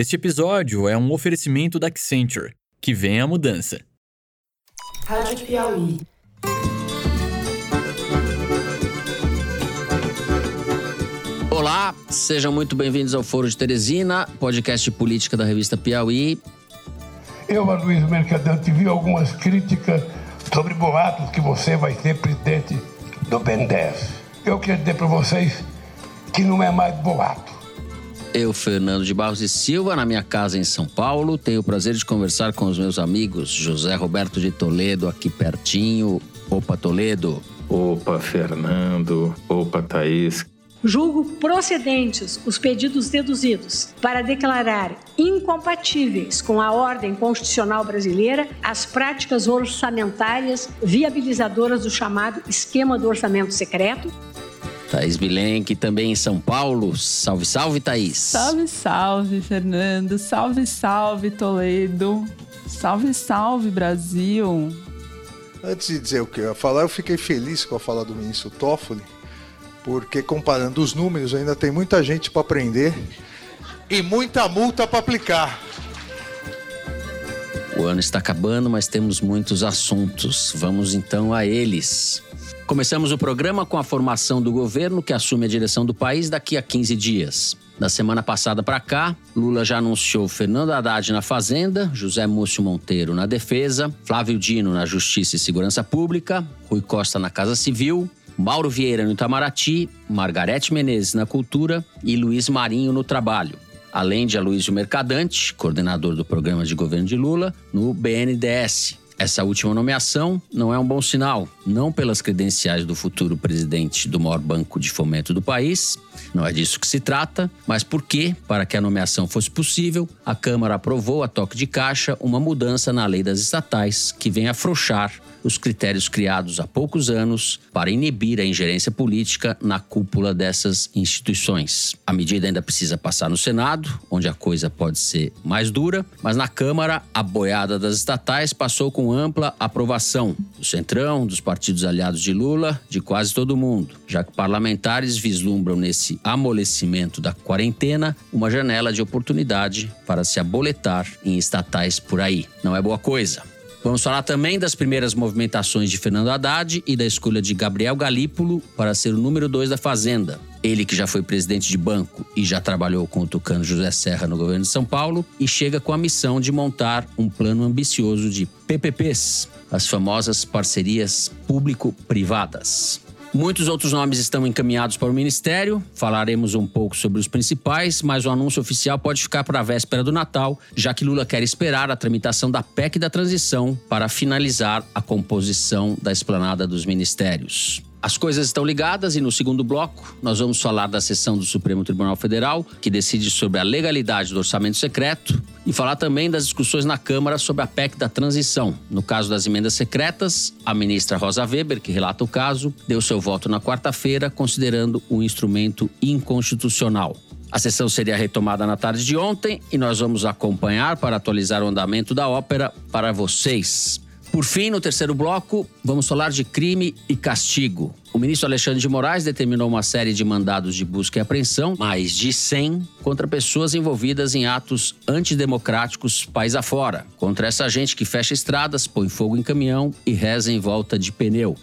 Este episódio é um oferecimento da Accenture. Que vem a mudança. Rádio Piauí. Olá, sejam muito bem-vindos ao Foro de Teresina, podcast de política da revista Piauí. Eu, Luiz Mercadante, vi algumas críticas sobre boatos que você vai ser presidente do BNDES. Eu quero dizer para vocês que não é mais boato. Eu, Fernando de Barros e Silva, na minha casa em São Paulo, tenho o prazer de conversar com os meus amigos José Roberto de Toledo, aqui pertinho. Opa, Toledo. Opa, Fernando. Opa, Thaís. Julgo procedentes os pedidos deduzidos para declarar incompatíveis com a ordem constitucional brasileira as práticas orçamentárias viabilizadoras do chamado esquema do orçamento secreto. Thaís Bilenque, também em São Paulo. Salve, salve, Thaís. Salve, salve, Fernando. Salve, salve, Toledo. Salve, salve, Brasil. Antes de dizer o que eu ia falar, eu fiquei feliz com a fala do ministro Toffoli porque comparando os números ainda tem muita gente para aprender e muita multa para aplicar. O ano está acabando, mas temos muitos assuntos. Vamos então a eles. Começamos o programa com a formação do governo que assume a direção do país daqui a 15 dias. Da semana passada para cá, Lula já anunciou Fernando Haddad na Fazenda, José Múcio Monteiro na Defesa, Flávio Dino na Justiça e Segurança Pública, Rui Costa na Casa Civil, Mauro Vieira no Itamaraty, Margarete Menezes na Cultura e Luiz Marinho no Trabalho. Além de Aloysio Mercadante, coordenador do programa de governo de Lula, no BNDES. Essa última nomeação não é um bom sinal, não pelas credenciais do futuro presidente do maior banco de fomento do país, não é disso que se trata, mas porque, para que a nomeação fosse possível, a Câmara aprovou a toque de caixa uma mudança na lei das estatais que vem afrouxar os critérios criados há poucos anos para inibir a ingerência política na cúpula dessas instituições. A medida ainda precisa passar no Senado, onde a coisa pode ser mais dura, mas na Câmara, a boiada das estatais passou com ampla aprovação do Centrão, dos partidos aliados de Lula, de quase todo mundo, já que parlamentares vislumbram nesse amolecimento da quarentena uma janela de oportunidade para se aboletar em estatais por aí. Não é boa coisa. Vamos falar também das primeiras movimentações de Fernando Haddad e da escolha de Gabriel Galípolo para ser o número dois da Fazenda. Ele que já foi presidente de banco e já trabalhou com o tucano José Serra no governo de São Paulo e chega com a missão de montar um plano ambicioso de PPPs, as famosas parcerias público-privadas. Muitos outros nomes estão encaminhados para o Ministério. Falaremos um pouco sobre os principais, mas o anúncio oficial pode ficar para a véspera do Natal, já que Lula quer esperar a tramitação da PEC da transição para finalizar a composição da esplanada dos ministérios. As coisas estão ligadas e no segundo bloco nós vamos falar da sessão do Supremo Tribunal Federal, que decide sobre a legalidade do orçamento secreto, e falar também das discussões na Câmara sobre a PEC da transição. No caso das emendas secretas, a ministra Rosa Weber, que relata o caso, deu seu voto na quarta-feira, considerando o um instrumento inconstitucional. A sessão seria retomada na tarde de ontem e nós vamos acompanhar para atualizar o andamento da ópera para vocês. Por fim, no terceiro bloco, vamos falar de crime e castigo. O ministro Alexandre de Moraes determinou uma série de mandados de busca e apreensão, mais de 100, contra pessoas envolvidas em atos antidemocráticos país afora. Contra essa gente que fecha estradas, põe fogo em caminhão e reza em volta de pneu.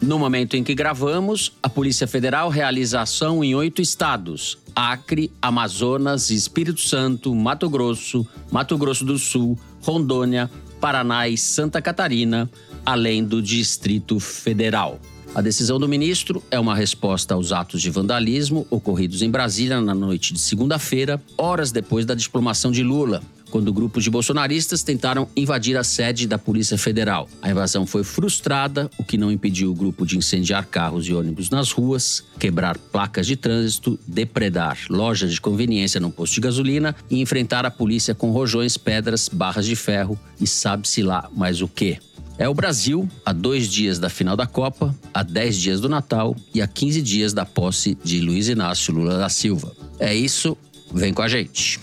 No momento em que gravamos, a Polícia Federal realiza ação em oito estados: Acre, Amazonas, Espírito Santo, Mato Grosso, Mato Grosso do Sul, Rondônia, Paraná e Santa Catarina, além do Distrito Federal. A decisão do ministro é uma resposta aos atos de vandalismo ocorridos em Brasília na noite de segunda-feira, horas depois da diplomação de Lula, quando grupos de bolsonaristas tentaram invadir a sede da Polícia Federal. A invasão foi frustrada, o que não impediu o grupo de incendiar carros e ônibus nas ruas, quebrar placas de trânsito, depredar lojas de conveniência num posto de gasolina e enfrentar a polícia com rojões, pedras, barras de ferro e sabe-se lá mais o que. É o Brasil a dois dias da final da Copa, a dez dias do Natal e a quinze dias da posse de Luiz Inácio Lula da Silva. É isso, vem com a gente.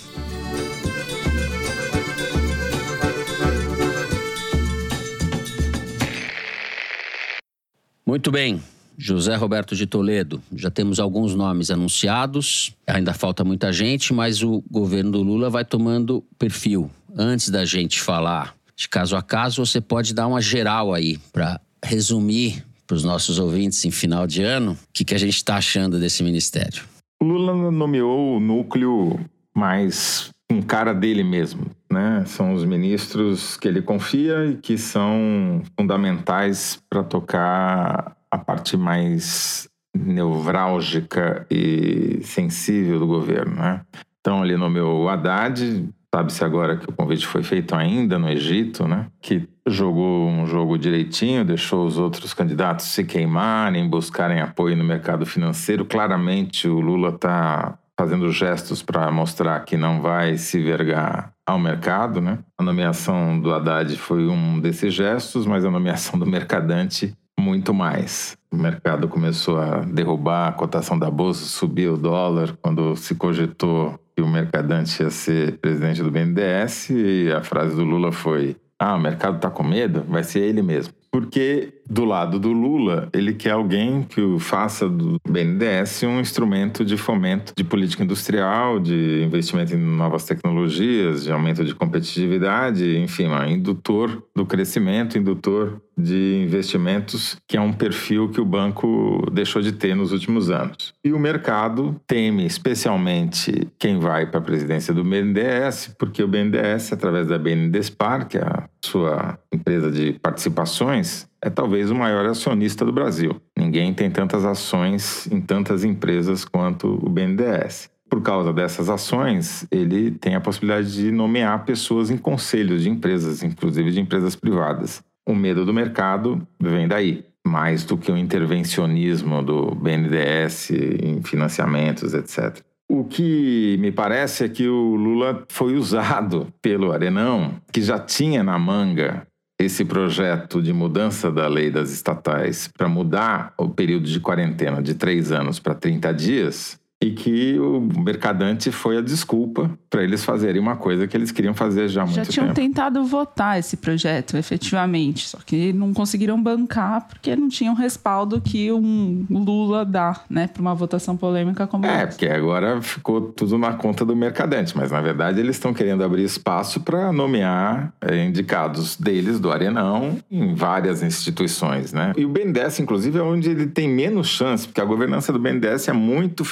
Muito bem. José Roberto de Toledo, já temos alguns nomes anunciados, ainda falta muita gente, mas o governo do Lula vai tomando perfil. Antes da gente falar de caso a caso, você pode dar uma geral aí para resumir para os nossos ouvintes em final de ano o que, que a gente está achando desse ministério. Lula nomeou o núcleo mais um cara dele mesmo, né? São os ministros que ele confia e que são fundamentais para tocar a parte mais nevrálgica e sensível do governo, né? Então ele nomeou o Haddad, sabe-se agora que o convite foi feito ainda no Egito, né? Que jogou um jogo direitinho, deixou os outros candidatos se queimarem, buscarem apoio no mercado financeiro. Claramente o Lula está fazendo gestos para mostrar que não vai se vergar ao mercado, né? A nomeação do Haddad foi um desses gestos, mas a nomeação do Mercadante muito mais. O mercado começou a derrubar a cotação da bolsa, subiu o dólar quando se cogitou que o Mercadante ia ser presidente do BNDES e a frase do Lula foi: "Ah, o mercado está com medo, vai ser ele mesmo". Porque do lado do Lula, ele quer alguém que faça do BNDES um instrumento de fomento de política industrial, de investimento em novas tecnologias, de aumento de competitividade, enfim, um indutor do crescimento, indutor de investimentos, que é um perfil que o banco deixou de ter nos últimos anos. E o mercado teme especialmente quem vai para a presidência do BNDES, porque o BNDES, através da BNDESPAR, que é a sua empresa de participações, é talvez o maior acionista do Brasil. Ninguém tem tantas ações em tantas empresas quanto o BNDES. Por causa dessas ações, ele tem a possibilidade de nomear pessoas em conselhos de empresas, inclusive de empresas privadas. O medo do mercado vem daí, mais do que o intervencionismo do BNDES em financiamentos, etc. O que me parece é que o Lula foi usado pelo Arenão, que já tinha na manga esse projeto de mudança da lei das estatais para mudar o período de quarentena de três anos para 30 dias, e que o mercadante foi a desculpa para eles fazerem uma coisa que eles queriam fazer já há muito Já tinham tempo. tentado votar esse projeto, efetivamente, só que não conseguiram bancar porque não tinham respaldo que um Lula dá, né, para uma votação polêmica como É, essa. porque agora ficou tudo na conta do mercadante, mas na verdade eles estão querendo abrir espaço para nomear é, indicados deles, do Arenão, em várias instituições, né? E o BNDES, inclusive, é onde ele tem menos chance, porque a governança do BNDES é muito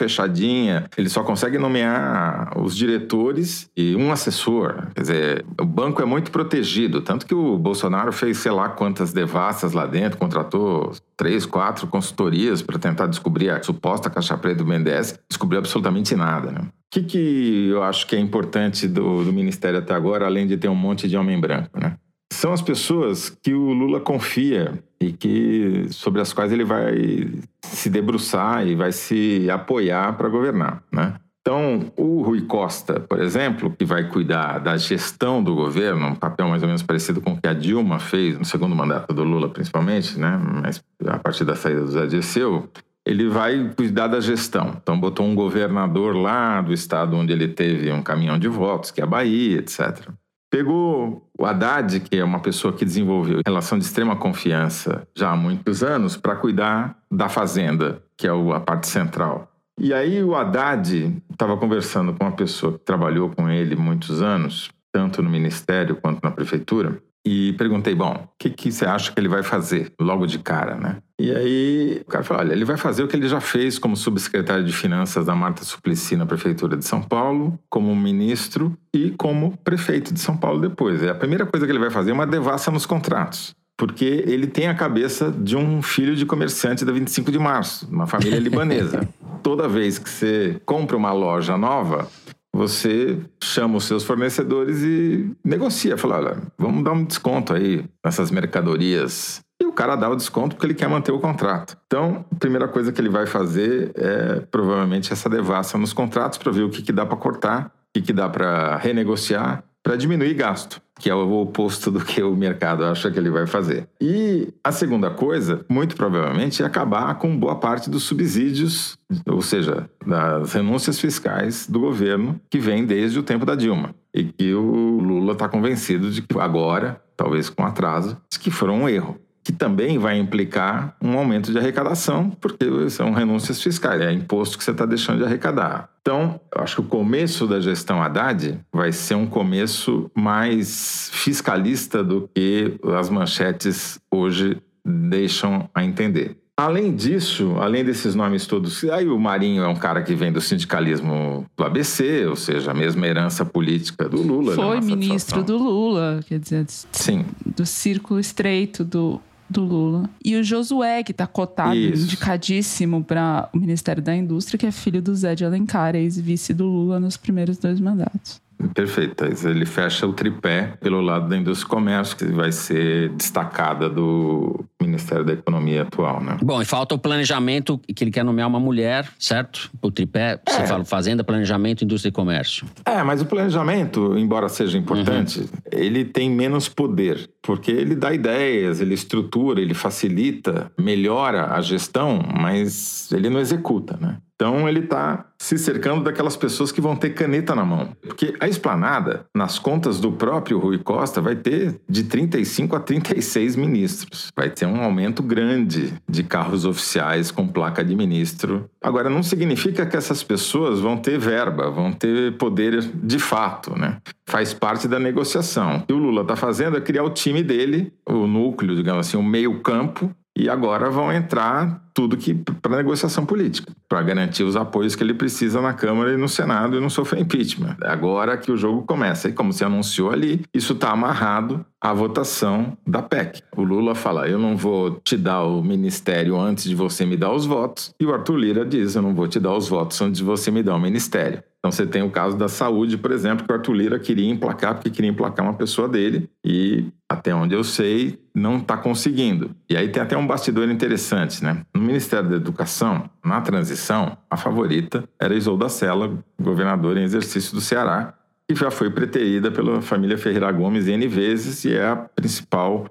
ele só consegue nomear os diretores e um assessor. Quer dizer, o banco é muito protegido, tanto que o Bolsonaro fez sei lá quantas devassas lá dentro, contratou três, quatro consultorias para tentar descobrir a suposta caixa preta do BNDES, descobriu absolutamente nada, né? O que, que eu acho que é importante do, do Ministério até agora, além de ter um monte de homem branco, né? São as pessoas que o Lula confia e que sobre as quais ele vai se debruçar e vai se apoiar para governar, né? Então, o Rui Costa, por exemplo, que vai cuidar da gestão do governo, um papel mais ou menos parecido com o que a Dilma fez no segundo mandato do Lula, principalmente, né? Mas a partir da saída do Zé Dirceu, ele vai cuidar da gestão. Então, botou um governador lá do estado onde ele teve um caminhão de votos, que é a Bahia, etc. Pegou o Haddad, que é uma pessoa que desenvolveu relação de extrema confiança já há muitos anos, para cuidar da fazenda, que é a parte central. E aí o Haddad estava conversando com uma pessoa que trabalhou com ele muitos anos, tanto no ministério quanto na prefeitura, e perguntei, bom, o que, que você acha que ele vai fazer logo de cara, né? E aí o cara falou, olha, ele vai fazer o que ele já fez como subsecretário de Finanças da Marta Suplicy na Prefeitura de São Paulo, como ministro e como prefeito de São Paulo depois. É a primeira coisa que ele vai fazer é uma devassa nos contratos. Porque ele tem a cabeça de um filho de comerciante da 25 de março, uma família libanesa. Toda vez que você compra uma loja nova, você chama os seus fornecedores e negocia. Fala, olha, vamos dar um desconto aí nessas mercadorias. E o cara dá o desconto porque ele quer manter o contrato. Então, a primeira coisa que ele vai fazer é provavelmente essa devassa nos contratos para ver o que, que dá para cortar, o que, que dá para renegociar, para diminuir gasto, que é o oposto do que o mercado acha que ele vai fazer. E a segunda coisa, muito provavelmente, é acabar com boa parte dos subsídios, ou seja, das renúncias fiscais do governo, que vem desde o tempo da Dilma. E que o Lula está convencido de que agora, talvez com atraso, que foram um erro. Que também vai implicar um aumento de arrecadação, porque são renúncias fiscais, é imposto que você está deixando de arrecadar. Então, eu acho que o começo da gestão Haddad vai ser um começo mais fiscalista do que as manchetes hoje deixam a entender. Além disso, além desses nomes todos, aí o Marinho é um cara que vem do sindicalismo do ABC, ou seja, a mesma herança política do Lula. Né, Foi ministro do Lula, quer dizer, Sim. do círculo estreito do, do Lula. E o Josué, que está cotado, Isso. indicadíssimo para o Ministério da Indústria, que é filho do Zé de Alencar, ex-vice do Lula nos primeiros dois mandatos. Perfeito. Ele fecha o tripé pelo lado da indústria e comércio, que vai ser destacada do Ministério da Economia atual, né? Bom, e falta o planejamento, que ele quer nomear uma mulher, certo? O tripé, você é. fala fazenda, planejamento, indústria e comércio. É, mas o planejamento, embora seja importante, uhum. ele tem menos poder, porque ele dá ideias, ele estrutura, ele facilita, melhora a gestão, mas ele não executa, né? Então ele está se cercando daquelas pessoas que vão ter caneta na mão. Porque a esplanada, nas contas do próprio Rui Costa, vai ter de 35 a 36 ministros. Vai ter um aumento grande de carros oficiais com placa de ministro. Agora, não significa que essas pessoas vão ter verba, vão ter poder de fato, né? Faz parte da negociação. O que o Lula está fazendo é criar o time dele, o núcleo, digamos assim, o meio-campo, e agora vão entrar tudo que para negociação política, para garantir os apoios que ele precisa na Câmara e no Senado e não sofrer impeachment. Agora que o jogo começa. E como se anunciou ali, isso está amarrado à votação da PEC. O Lula fala: eu não vou te dar o ministério antes de você me dar os votos. E o Arthur Lira diz: eu não vou te dar os votos antes de você me dar o ministério. Então você tem o caso da saúde, por exemplo, que o Arthur Lira queria emplacar porque queria emplacar uma pessoa dele e até onde eu sei não está conseguindo. E aí tem até um bastidor interessante, né? No Ministério da Educação, na transição, a favorita era Isolda Sela, governadora em exercício do Ceará, que já foi preterida pela família Ferreira Gomes N vezes e é a principal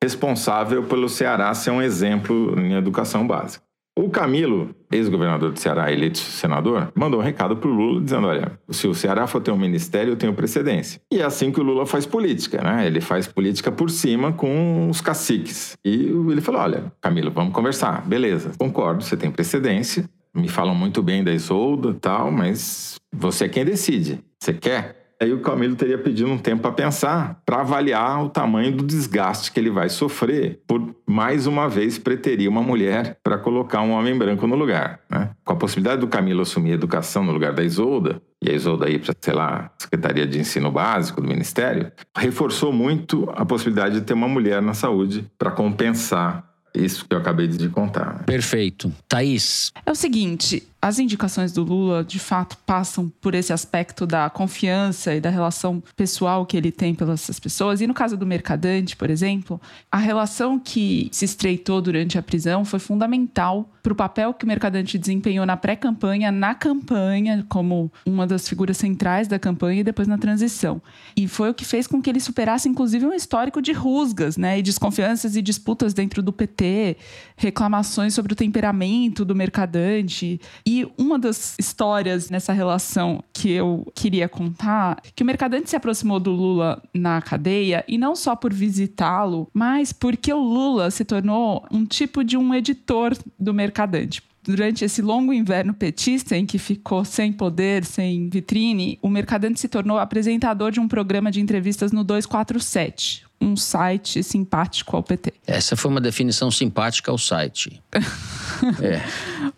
responsável pelo Ceará ser um exemplo em educação básica. O Camilo, ex-governador do Ceará, eleito senador, mandou um recado para o Lula dizendo: olha, se o Ceará for ter um ministério, eu tenho precedência. E é assim que o Lula faz política, né? Ele faz política por cima com os caciques. E ele falou: olha, Camilo, vamos conversar. Beleza, concordo, você tem precedência. Me falam muito bem da Isolda e tal, mas você é quem decide. Você quer? Aí o Camilo teria pedido um tempo para pensar, para avaliar o tamanho do desgaste que ele vai sofrer por mais uma vez preterir uma mulher para colocar um homem branco no lugar. Né? Com a possibilidade do Camilo assumir a educação no lugar da Isolda, e a Isolda ir para, sei lá, Secretaria de Ensino Básico do Ministério, reforçou muito a possibilidade de ter uma mulher na saúde para compensar isso que eu acabei de contar. Perfeito. Thaís. É o seguinte, as indicações do Lula, de fato, passam por esse aspecto da confiança e da relação pessoal que ele tem pelas pessoas. E no caso do Mercadante, por exemplo, a relação que se estreitou durante a prisão foi fundamental para o papel que o Mercadante desempenhou na pré-campanha, na campanha, como uma das figuras centrais da campanha e depois na transição. E foi o que fez com que ele superasse, inclusive, um histórico de rusgas, né? E desconfianças e disputas dentro do PT, reclamações sobre o temperamento do Mercadante. E uma das histórias nessa relação que eu queria contar, que o Mercadante se aproximou do Lula na cadeia e não só por visitá-lo, mas porque o Lula se tornou um tipo de um editor do Mercadante durante esse longo inverno petista, em que ficou sem poder, sem vitrine, o Mercadante se tornou apresentador de um programa de entrevistas no 247, um site simpático ao PT. Essa foi uma definição simpática ao site. é.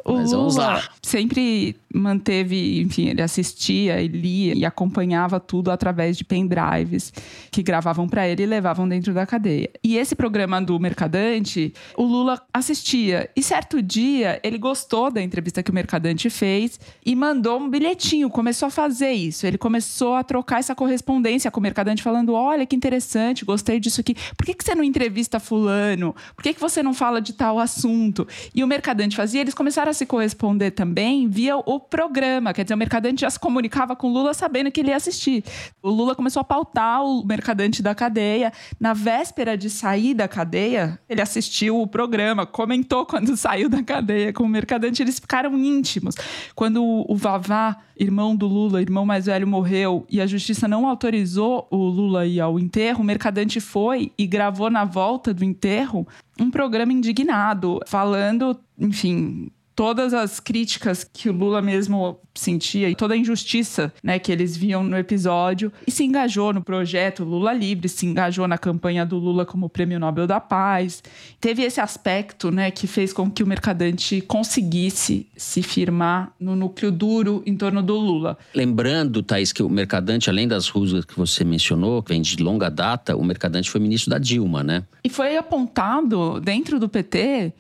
O Mas vamos Lula lá. sempre manteve, enfim, ele assistia e lia e acompanhava tudo através de pendrives que gravavam para ele e levavam dentro da cadeia. E esse programa do Mercadante, o Lula assistia. E certo dia ele gostou da entrevista que o Mercadante fez e mandou um bilhetinho, começou a fazer isso. Ele começou a trocar essa correspondência com o Mercadante falando: "Olha que interessante, gostei disso aqui. Por que, que você não entrevista fulano? Por que, que você não fala de tal assunto?" E o Mercadante fazia, eles começaram a se corresponder também via o programa. Quer dizer, o Mercadante já se comunicava com o Lula sabendo que ele ia assistir. O Lula começou a pautar o Mercadante da cadeia. Na véspera de sair da cadeia, ele assistiu o programa, comentou quando saiu da cadeia com o Mercadante. Eles ficaram íntimos. Quando o Vavá, irmão do Lula, irmão mais velho, morreu e a justiça não autorizou o Lula ir ao enterro, o Mercadante foi e gravou na volta do enterro um programa indignado, falando, enfim, todas as críticas que o Lula mesmo sentia e toda a injustiça né, que eles viam no episódio e se engajou no projeto Lula Livre, se engajou na campanha do Lula como Prêmio Nobel da Paz. Teve esse aspecto né, que fez com que o Mercadante conseguisse se firmar no núcleo duro em torno do Lula. Lembrando, Thaís, que o Mercadante, além das rusgas que você mencionou, que vem de longa data, o Mercadante foi ministro da Dilma, né? E foi apontado dentro do PT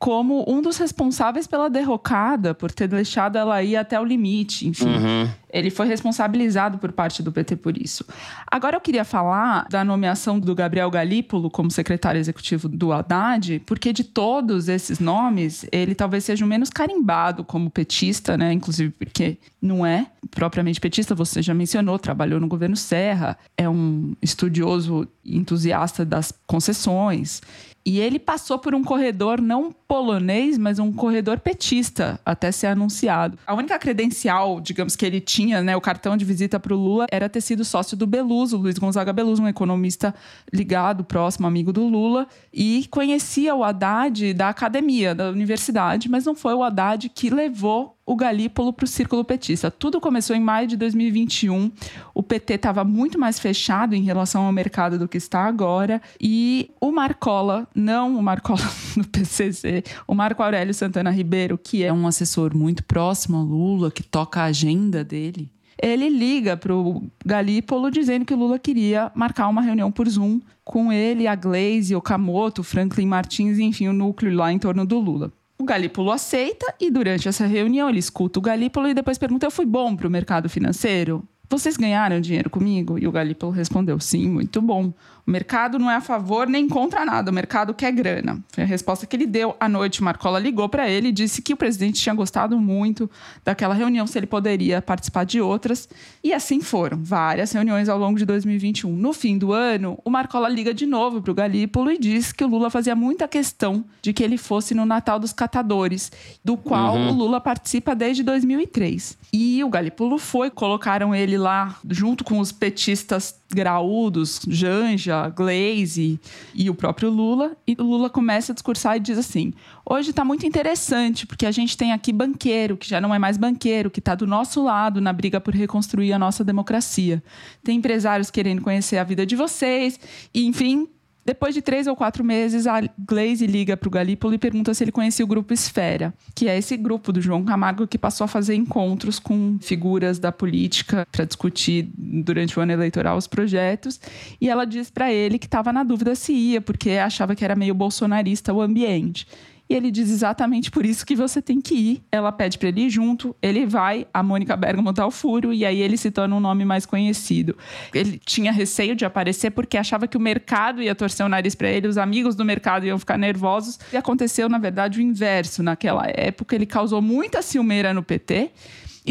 como um dos responsáveis pela derrocada, por ter deixado ela ir até o limite, enfim. Uhum. Ele foi responsabilizado por parte do PT por isso. Agora eu queria falar da nomeação do Gabriel Galípolo como secretário executivo do Haddad, porque de todos esses nomes, ele talvez seja o menos carimbado como petista, né? Inclusive porque não é propriamente petista, você já mencionou, trabalhou no governo Serra, é um estudioso entusiasta das concessões. E ele passou por um corredor não polonês, mas um corredor petista até ser anunciado. A única credencial, digamos, que ele tinha, né, o cartão de visita para o Lula, era ter sido sócio do Beluso, Luiz Gonzaga Beluso, um economista ligado, próximo, amigo do Lula, e conhecia o Haddad da academia, da universidade, mas não foi o Haddad que levou o Galípolo para o círculo petista. Tudo começou em maio de 2021. O PT estava muito mais fechado em relação ao mercado do que está agora. E o Marcola, não o Marcola do PCC, o Marco Aurélio Santana Ribeiro, que é um assessor muito próximo ao Lula, que toca a agenda dele, ele liga para o Galípolo dizendo que o Lula queria marcar uma reunião por Zoom com ele, a Glaze, o Camoto, Franklin Martins, enfim, o núcleo lá em torno do Lula. O Galípolo aceita e durante essa reunião ele escuta o Galípolo e depois pergunta: Eu fui bom para o mercado financeiro? Vocês ganharam dinheiro comigo? E o Galípolo respondeu: Sim, muito bom. O mercado não é a favor nem contra nada, o mercado quer grana. Foi a resposta que ele deu. À noite, Marcola ligou para ele e disse que o presidente tinha gostado muito daquela reunião, se ele poderia participar de outras. E assim foram, várias reuniões ao longo de 2021. No fim do ano, o Marcola liga de novo para o Galípolo e diz que o Lula fazia muita questão de que ele fosse no Natal dos Catadores, do qual uhum. o Lula participa desde 2003. E o Galípolo foi, colocaram ele lá junto com os petistas graúdos, Janja, Glaze e o próprio Lula. E o Lula começa a discursar e diz assim: hoje está muito interessante, porque a gente tem aqui banqueiro, que já não é mais banqueiro, que está do nosso lado na briga por reconstruir a nossa democracia. Tem empresários querendo conhecer a vida de vocês, e enfim, depois de três ou quatro meses, a Glaze liga para o Galípolo e pergunta se ele conhecia o grupo Esfera, que é esse grupo do João Camargo que passou a fazer encontros com figuras da política para discutir durante o ano eleitoral os projetos. E ela diz para ele que estava na dúvida se ia, porque achava que era meio bolsonarista o ambiente. E ele diz exatamente por isso que você tem que ir. Ela pede para ele ir junto, ele vai, a Mônica Bergamo dá o furo e aí ele se torna um nome mais conhecido. Ele tinha receio de aparecer porque achava que o mercado ia torcer o nariz para ele, os amigos do mercado iam ficar nervosos. E aconteceu, na verdade, o inverso. Naquela época, ele causou muita ciumeira no PT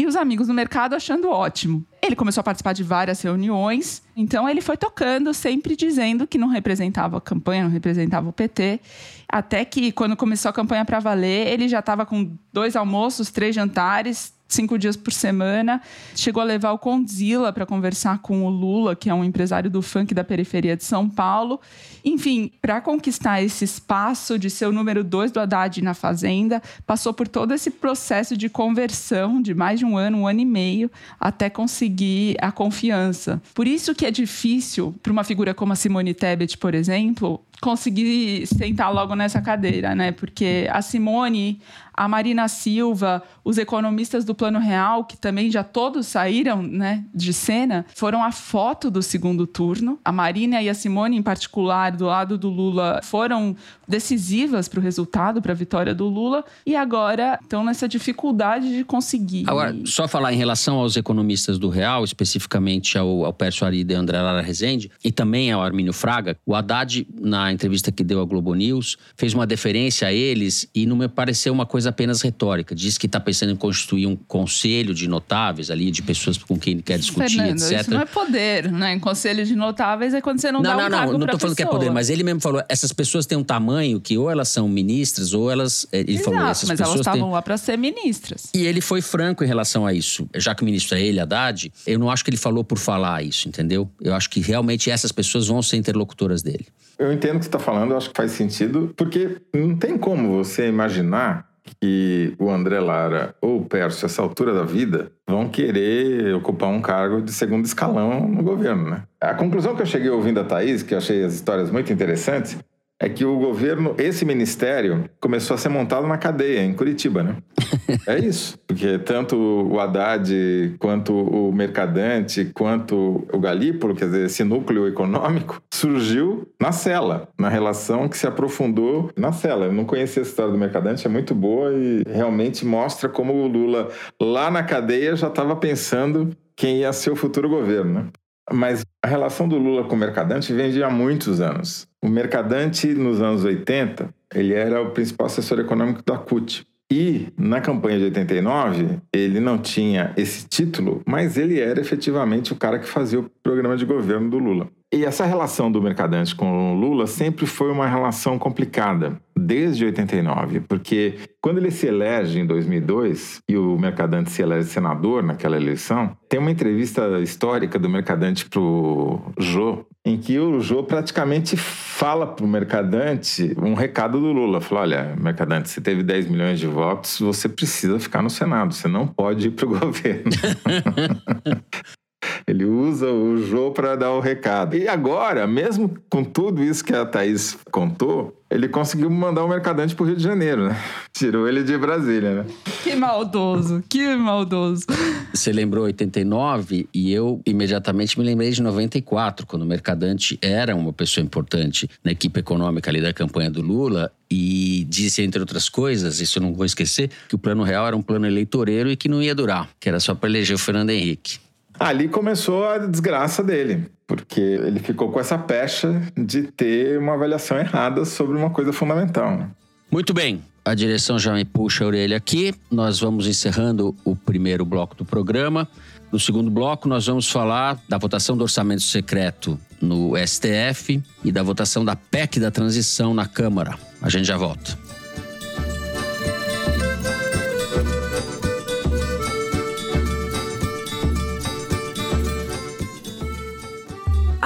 e os amigos do mercado achando ótimo. Ele começou a participar de várias reuniões, então ele foi tocando, sempre dizendo que não representava a campanha, não representava o PT. Até que, quando começou a campanha para valer, ele já estava com dois almoços, três jantares, cinco dias por semana. Chegou a levar o Condzilla para conversar com o Lula, que é um empresário do funk da periferia de São Paulo. Enfim, para conquistar esse espaço de ser o número dois do Haddad na Fazenda, passou por todo esse processo de conversão de mais de um ano, um ano e meio, até conseguir a confiança. Por isso que é difícil para uma figura como a Simone Tebet, por exemplo, conseguir sentar logo nessa cadeira, né? Porque a Simone, a Marina Silva, os economistas do Plano Real, que também já todos saíram, né, de cena, foram a foto do segundo turno. A Marina e a Simone, em particular, do lado do Lula, foram decisivas para o resultado, para a vitória do Lula, e agora estão nessa dificuldade de conseguir. Agora, só falar em relação aos economistas do Real, especificamente ao, ao Pércio Arida e André Lara Rezende, e também ao Armínio Fraga, o Haddad, na entrevista que deu à Globo News, fez uma deferência a eles e não me pareceu uma coisa apenas retórica. Diz que está pensando em constituir um conselho de notáveis ali, de pessoas com quem ele quer discutir, Fernando, etc. Isso não é poder, né? Em conselho de notáveis é quando você não, Não, dá não, um não, cargo não pra tô falando que é poder, mas ele mesmo falou: essas pessoas têm um tamanho que ou elas são ministras ou elas. Ele Exato, falou, essas mas elas pessoas têm. estavam lá para ser ministras. E ele foi franco em relação a isso. Já que o ministro é ele, Haddad, eu não acho que ele falou por falar isso, entendeu? Eu acho que realmente essas pessoas vão ser interlocutoras dele. Eu entendo o que você está falando, eu acho que faz sentido, porque não tem como você imaginar que o André Lara ou o Pércio, essa altura da vida, vão querer ocupar um cargo de segundo escalão no governo, né? A conclusão que eu cheguei ouvindo a Thaís, que eu achei as histórias muito interessantes, é que o governo, esse ministério, começou a ser montado na cadeia, em Curitiba, né? É isso. Porque tanto o Haddad, quanto o Mercadante, quanto o Galípolo, quer dizer, esse núcleo econômico, surgiu na cela, na relação que se aprofundou na cela. Eu não conhecia essa história do Mercadante, é muito boa e realmente mostra como o Lula, lá na cadeia, já estava pensando quem ia ser o futuro governo, né? Mas a relação do Lula com o Mercadante vem de há muitos anos. O Mercadante, nos anos 80, ele era o principal assessor econômico da CUT. E na campanha de 89, ele não tinha esse título, mas ele era efetivamente o cara que fazia o programa de governo do Lula. E essa relação do Mercadante com o Lula sempre foi uma relação complicada, desde 89, porque quando ele se elege em 2002 e o Mercadante se elege senador naquela eleição, tem uma entrevista histórica do Mercadante pro Jô, em que o Jô praticamente fala pro Mercadante um recado do Lula. Fala, olha, Mercadante, você teve 10 milhões de votos, você precisa ficar no Senado, você não pode ir pro governo. Ele usa o Jô para dar o recado. E agora, mesmo com tudo isso que a Thaís contou, ele conseguiu mandar o Mercadante pro Rio de Janeiro, né? Tirou ele de Brasília, né? Que maldoso, que maldoso. Você lembrou 89 e eu imediatamente me lembrei de 94, quando o Mercadante era uma pessoa importante na equipe econômica ali da campanha do Lula e disse, entre outras coisas, isso eu não vou esquecer, que o plano real era um plano eleitoreiro e que não ia durar, que era só para eleger o Fernando Henrique. Ali começou a desgraça dele, porque ele ficou com essa pecha de ter uma avaliação errada sobre uma coisa fundamental. né? Muito bem, a direção já me puxa a orelha aqui. Nós vamos encerrando o primeiro bloco do programa. No segundo bloco, nós vamos falar da votação do orçamento secreto no STF e da votação da PEC da transição na Câmara. A gente já volta.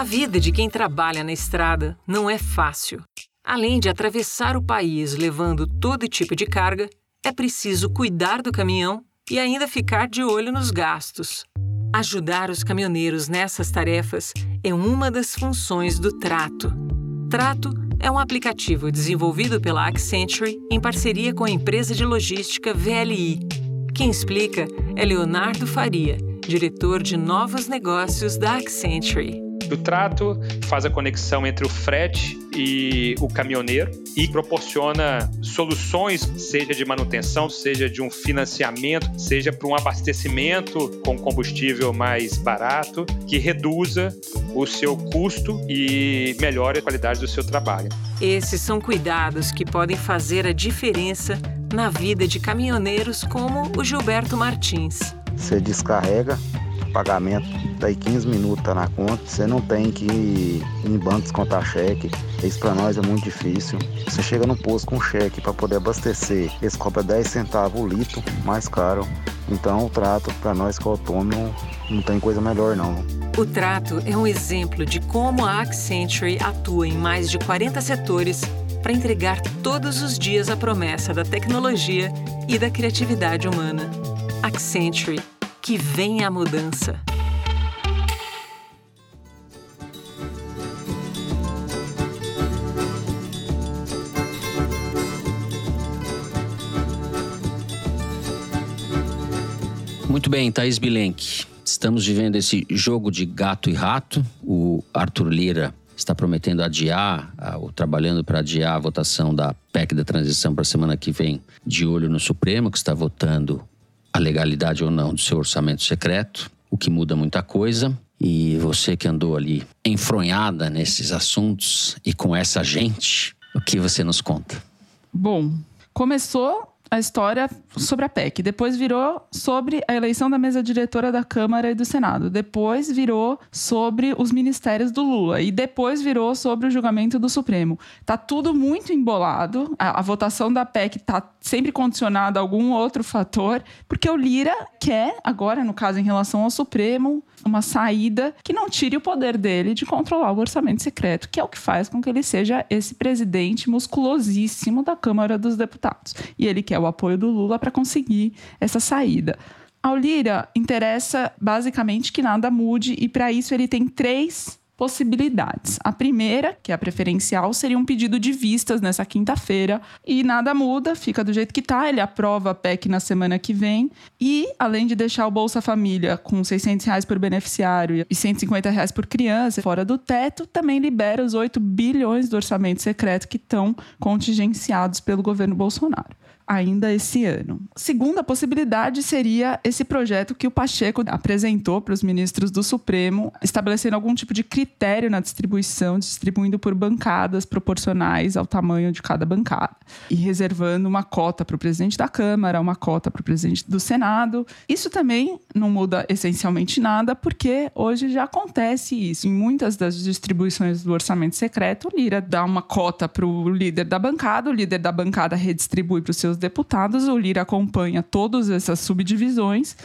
A vida de quem trabalha na estrada não é fácil. Além de atravessar o país levando todo tipo de carga, é preciso cuidar do caminhão e ainda ficar de olho nos gastos. Ajudar os caminhoneiros nessas tarefas é uma das funções do Trato. Trato é um aplicativo desenvolvido pela Accenture em parceria com a empresa de logística VLI. Quem explica é Leonardo Faria, diretor de novos negócios da Accenture. O trato faz a conexão entre o frete e o caminhoneiro e proporciona soluções, seja de manutenção, seja de um financiamento, seja para um abastecimento com combustível mais barato, que reduza o seu custo e melhore a qualidade do seu trabalho. Esses são cuidados que podem fazer a diferença na vida de caminhoneiros como o Gilberto Martins. Você descarrega, pagamento, daí 15 minutos tá na conta, você não tem que ir em banco descontar cheque. Isso para nós é muito difícil. Você chega no posto com cheque para poder abastecer, eles cobram 10 centavos o litro, mais caro. Então o trato para nós que é autônomo não tem coisa melhor não. O Trato é um exemplo de como a Accenture atua em mais de 40 setores para entregar todos os dias a promessa da tecnologia e da criatividade humana. Accenture, que venha a mudança. Muito bem, Thaís Bilenque. Estamos vivendo esse jogo de gato e rato. O Arthur Lira está prometendo adiar, ou trabalhando para adiar a votação da PEC da transição para a semana que vem, de olho no Supremo, que está votando a legalidade ou não do seu orçamento secreto, o que muda muita coisa. E você que andou ali enfronhada nesses assuntos e com essa gente, o que você nos conta? Bom, começou a história sobre a PEC. Depois virou sobre a eleição da mesa diretora da Câmara e do Senado. Depois virou sobre os ministérios do Lula. E depois virou sobre o julgamento do Supremo. Tá tudo muito embolado. A, a votação da PEC tá sempre condicionada a algum outro fator, porque o Lira quer, agora, no caso, em relação ao Supremo, uma saída que não tire o poder dele de controlar o orçamento secreto, que é o que faz com que ele seja esse presidente musculosíssimo da Câmara dos Deputados. E ele quer o apoio do Lula para conseguir essa saída. Ao Lira interessa basicamente que nada mude e para isso ele tem três possibilidades. A primeira, que é a preferencial, seria um pedido de vistas nessa quinta-feira. E nada muda, fica do jeito que tá, ele aprova a PEC na semana que vem. E, além de deixar o Bolsa Família com 600 reais por beneficiário e 150 reais por criança fora do teto, também libera os 8 bilhões do orçamento secreto que estão contingenciados pelo governo Bolsonaro ainda esse ano. Segunda possibilidade seria esse projeto que o Pacheco apresentou para os ministros do Supremo, estabelecendo algum tipo de critério na distribuição, distribuindo por bancadas proporcionais ao tamanho de cada bancada e reservando uma cota para o presidente da Câmara, uma cota para o presidente do Senado. Isso também não muda essencialmente nada, porque hoje já acontece isso. Em muitas das distribuições do orçamento secreto, o Lira dá uma cota para o líder da bancada, o líder da bancada redistribui para os seus deputados, o Lira acompanha todas essas subdivisões.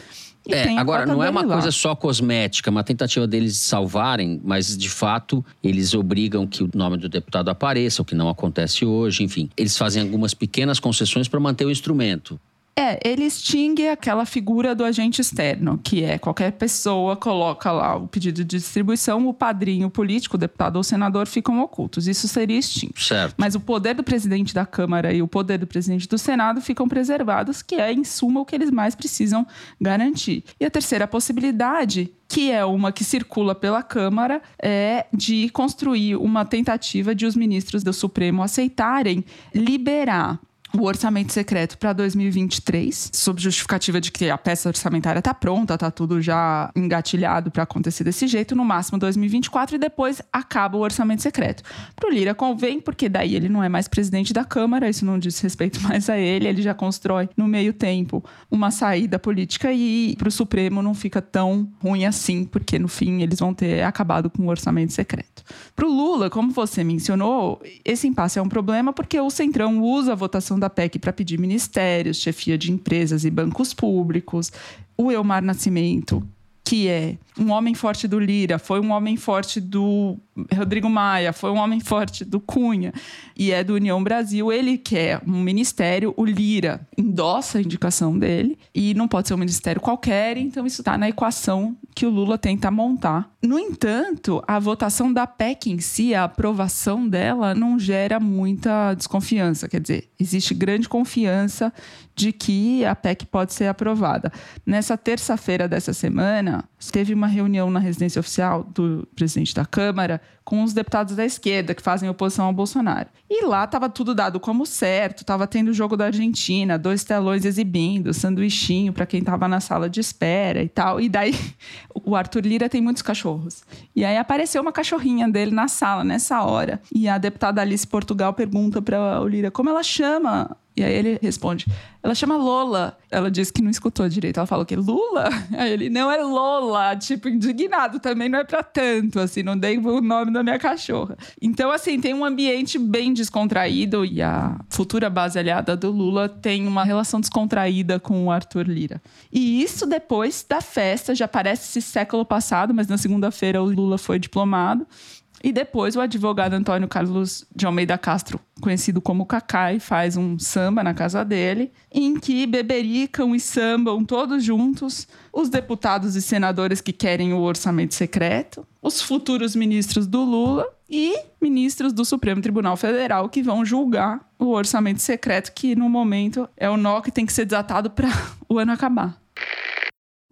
É, agora, não é uma lá. coisa só cosmética, uma tentativa deles salvarem, mas de fato eles obrigam que o nome do deputado apareça, o que não acontece hoje, enfim. Eles fazem algumas pequenas concessões para manter o instrumento. É, ele extingue aquela figura do agente externo, que é qualquer pessoa coloca lá o pedido de distribuição, o padrinho político, o deputado ou senador ficam ocultos. Isso seria extinto. Certo. Mas o poder do presidente da Câmara e o poder do presidente do Senado ficam preservados, que é, em suma, o que eles mais precisam garantir. E a terceira possibilidade que é uma que circula pela Câmara, é de construir uma tentativa de os ministros do Supremo aceitarem liberar o orçamento secreto para 2023, sob justificativa de que a peça orçamentária está pronta, está tudo já engatilhado para acontecer desse jeito, no máximo 2024, e depois acaba o orçamento secreto. Para o Lira convém, porque daí ele não é mais presidente da Câmara, isso não diz respeito mais a ele, ele já constrói no meio tempo uma saída política e para o Supremo não fica tão ruim assim, porque no fim eles vão ter acabado com o orçamento secreto. Para o Lula, como você mencionou, esse impasse é um problema porque o Centrão usa a votação da PEC para pedir ministérios, chefia de empresas e bancos públicos. O Elmar Nascimento, que é um homem forte do Lira, foi um homem forte do Rodrigo Maia, foi um homem forte do Cunha e é do União Brasil, ele quer um ministério, o Lira endossa a indicação dele e não pode ser um ministério qualquer, então isso está na equação que o Lula tenta montar. No entanto, a votação da PEC em si, a aprovação dela, não gera muita desconfiança. Quer dizer, existe grande confiança de que a PEC pode ser aprovada. Nessa terça-feira dessa semana, teve uma reunião na residência oficial do presidente da Câmara com os deputados da esquerda que fazem oposição ao Bolsonaro. E lá estava tudo dado como certo, estava tendo o jogo da Argentina, dois telões exibindo, sanduichinho para quem estava na sala de espera e tal. E daí o Arthur Lira tem muitos cachorros. E aí apareceu uma cachorrinha dele na sala nessa hora. E a deputada Alice Portugal pergunta para o Lira como ela chama e aí ele responde: ela chama Lola. Ela disse que não escutou direito. Ela falou que Lula? Aí ele não é Lola, tipo indignado também não é para tanto, assim, não dei o nome da minha cachorra. Então assim, tem um ambiente bem descontraído e a futura base aliada do Lula tem uma relação descontraída com o Arthur Lira. E isso depois da festa, já parece esse século passado, mas na segunda-feira o Lula foi diplomado. E depois o advogado Antônio Carlos de Almeida Castro, conhecido como Cacai, faz um samba na casa dele, em que bebericam e sambam todos juntos os deputados e senadores que querem o orçamento secreto, os futuros ministros do Lula e ministros do Supremo Tribunal Federal que vão julgar o orçamento secreto, que no momento é o nó que tem que ser desatado para o ano acabar.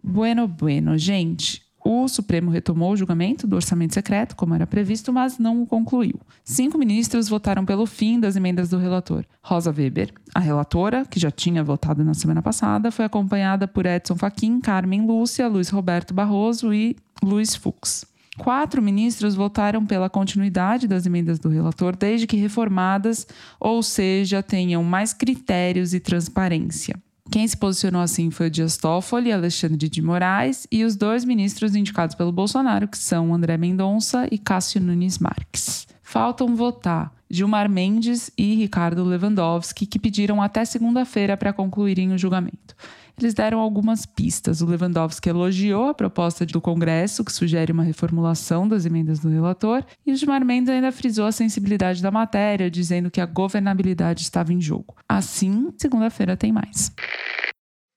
Bueno, bueno, gente. O Supremo retomou o julgamento do orçamento secreto, como era previsto, mas não o concluiu. Cinco ministros votaram pelo fim das emendas do relator. Rosa Weber, a relatora, que já tinha votado na semana passada, foi acompanhada por Edson Fachin, Carmen Lúcia, Luiz Roberto Barroso e Luiz Fux. quatro ministros votaram pela continuidade das emendas do relator, desde que reformadas, ou seja, tenham mais critérios e transparência. Quem se posicionou assim foi o Dias Toffoli, Alexandre de Moraes e os dois ministros indicados pelo Bolsonaro, que são André Mendonça e Cássio Nunes Marques. Faltam votar Gilmar Mendes e Ricardo Lewandowski, que pediram até segunda-feira para concluírem o julgamento. Eles deram algumas pistas. O Lewandowski elogiou a proposta do Congresso, que sugere uma reformulação das emendas do relator, e o Gilmar Mendes ainda frisou a sensibilidade da matéria, dizendo que a governabilidade estava em jogo. Assim, segunda-feira tem mais.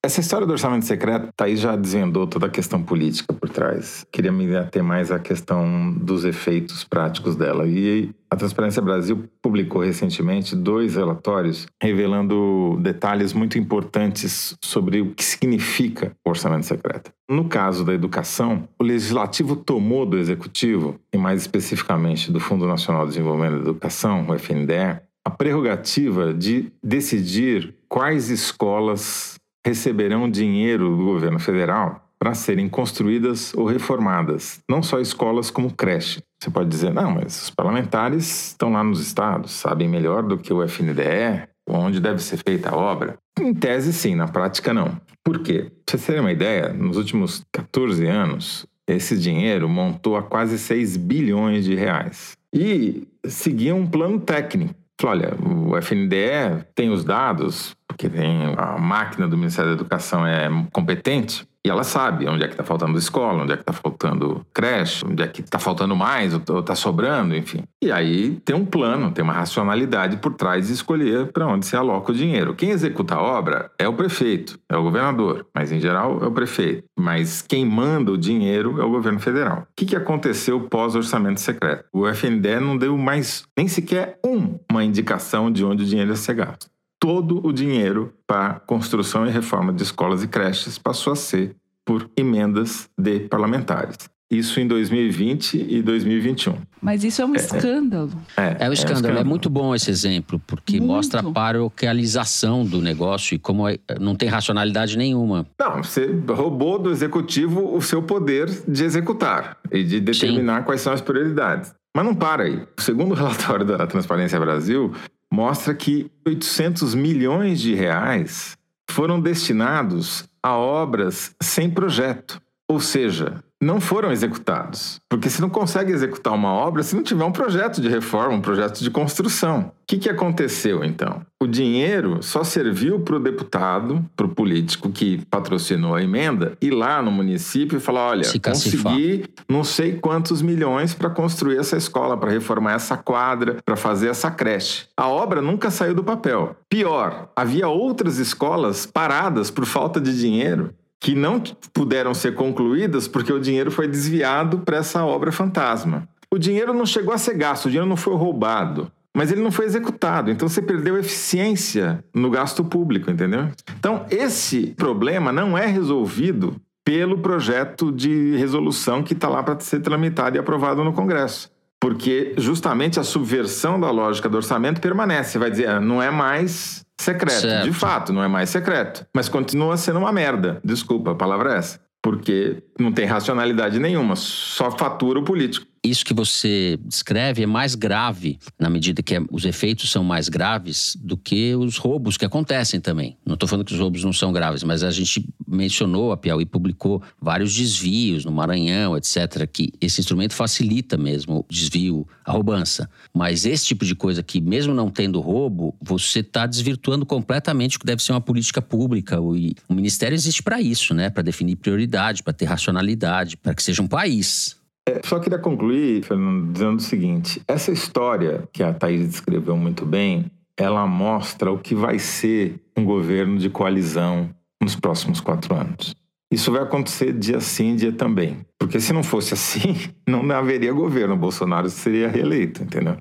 Essa história do orçamento secreto, Thaís já desvendou toda a questão política por trás. Queria me ater mais à questão dos efeitos práticos dela. E a Transparência Brasil publicou recentemente dois relatórios revelando detalhes muito importantes sobre o que significa o orçamento secreto. No caso da educação, o legislativo tomou do executivo, e mais especificamente do Fundo Nacional de Desenvolvimento da Educação, o FNDE, a prerrogativa de decidir quais escolas receberão dinheiro do governo federal para serem construídas ou reformadas, não só escolas como creche. Você pode dizer, não, mas os parlamentares estão lá nos estados, sabem melhor do que o FNDE onde deve ser feita a obra. Em tese, sim, na prática, não. Por quê? Para vocês terem uma ideia, nos últimos 14 anos, esse dinheiro montou a quase 6 bilhões de reais. E seguia um plano técnico olha, o FNDE tem os dados, porque tem a máquina do Ministério da Educação é competente, e ela sabe onde é que está faltando escola, onde é que está faltando creche, onde é que está faltando mais ou está sobrando, enfim. E aí tem um plano, tem uma racionalidade por trás de escolher para onde se aloca o dinheiro. Quem executa a obra é o prefeito, é o governador, mas em geral é o prefeito. Mas quem manda o dinheiro é o governo federal. O que, que aconteceu pós-orçamento secreto? O FNDE não deu mais nem sequer um, uma indicação de onde o dinheiro ia ser gasto todo o dinheiro para construção e reforma de escolas e creches passou a ser por emendas de parlamentares. Isso em 2020 e 2021. Mas isso é um é, escândalo. É, é, um escândalo. é, um escândalo. É muito bom esse exemplo, porque muito. mostra a paroquialização do negócio e como é, não tem racionalidade nenhuma. Não, você roubou do executivo o seu poder de executar e de determinar Sim. quais são as prioridades. Mas não para aí. Segundo o relatório da Transparência Brasil, mostra que 800 milhões de reais foram destinados a obras sem projeto. Ou seja, não foram executados. Porque você não consegue executar uma obra se não tiver um projeto de reforma, um projeto de construção. O que, que aconteceu então? O dinheiro só serviu para o deputado, para o político que patrocinou a emenda, ir lá no município e falar: olha, consegui não sei quantos milhões para construir essa escola, para reformar essa quadra, para fazer essa creche. A obra nunca saiu do papel. Pior, havia outras escolas paradas por falta de dinheiro que não puderam ser concluídas porque o dinheiro foi desviado para essa obra fantasma. O dinheiro não chegou a ser gasto, o dinheiro não foi roubado, mas ele não foi executado. Então você perdeu eficiência no gasto público, entendeu? Então esse problema não é resolvido pelo projeto de resolução que está lá para ser tramitado e aprovado no Congresso. Porque justamente a subversão da lógica do orçamento permanece. Vai dizer, ah, não é mais secreto. Certo. De fato, não é mais secreto. Mas continua sendo uma merda. Desculpa, a palavra é essa. Porque não tem racionalidade nenhuma, só fatura o político isso que você descreve é mais grave, na medida que é, os efeitos são mais graves do que os roubos que acontecem também. Não estou falando que os roubos não são graves, mas a gente mencionou, a Piauí publicou vários desvios no Maranhão, etc., que esse instrumento facilita mesmo o desvio, a roubança. Mas esse tipo de coisa que, mesmo não tendo roubo, você está desvirtuando completamente o que deve ser uma política pública. O Ministério existe para isso, né? Para definir prioridade, para ter racionalidade, para que seja um país. É, só queria concluir, Fernando, dizendo o seguinte: essa história que a Thaís descreveu muito bem, ela mostra o que vai ser um governo de coalizão nos próximos quatro anos. Isso vai acontecer dia sim, dia também. Porque se não fosse assim, não haveria governo. O Bolsonaro seria reeleito, entendeu?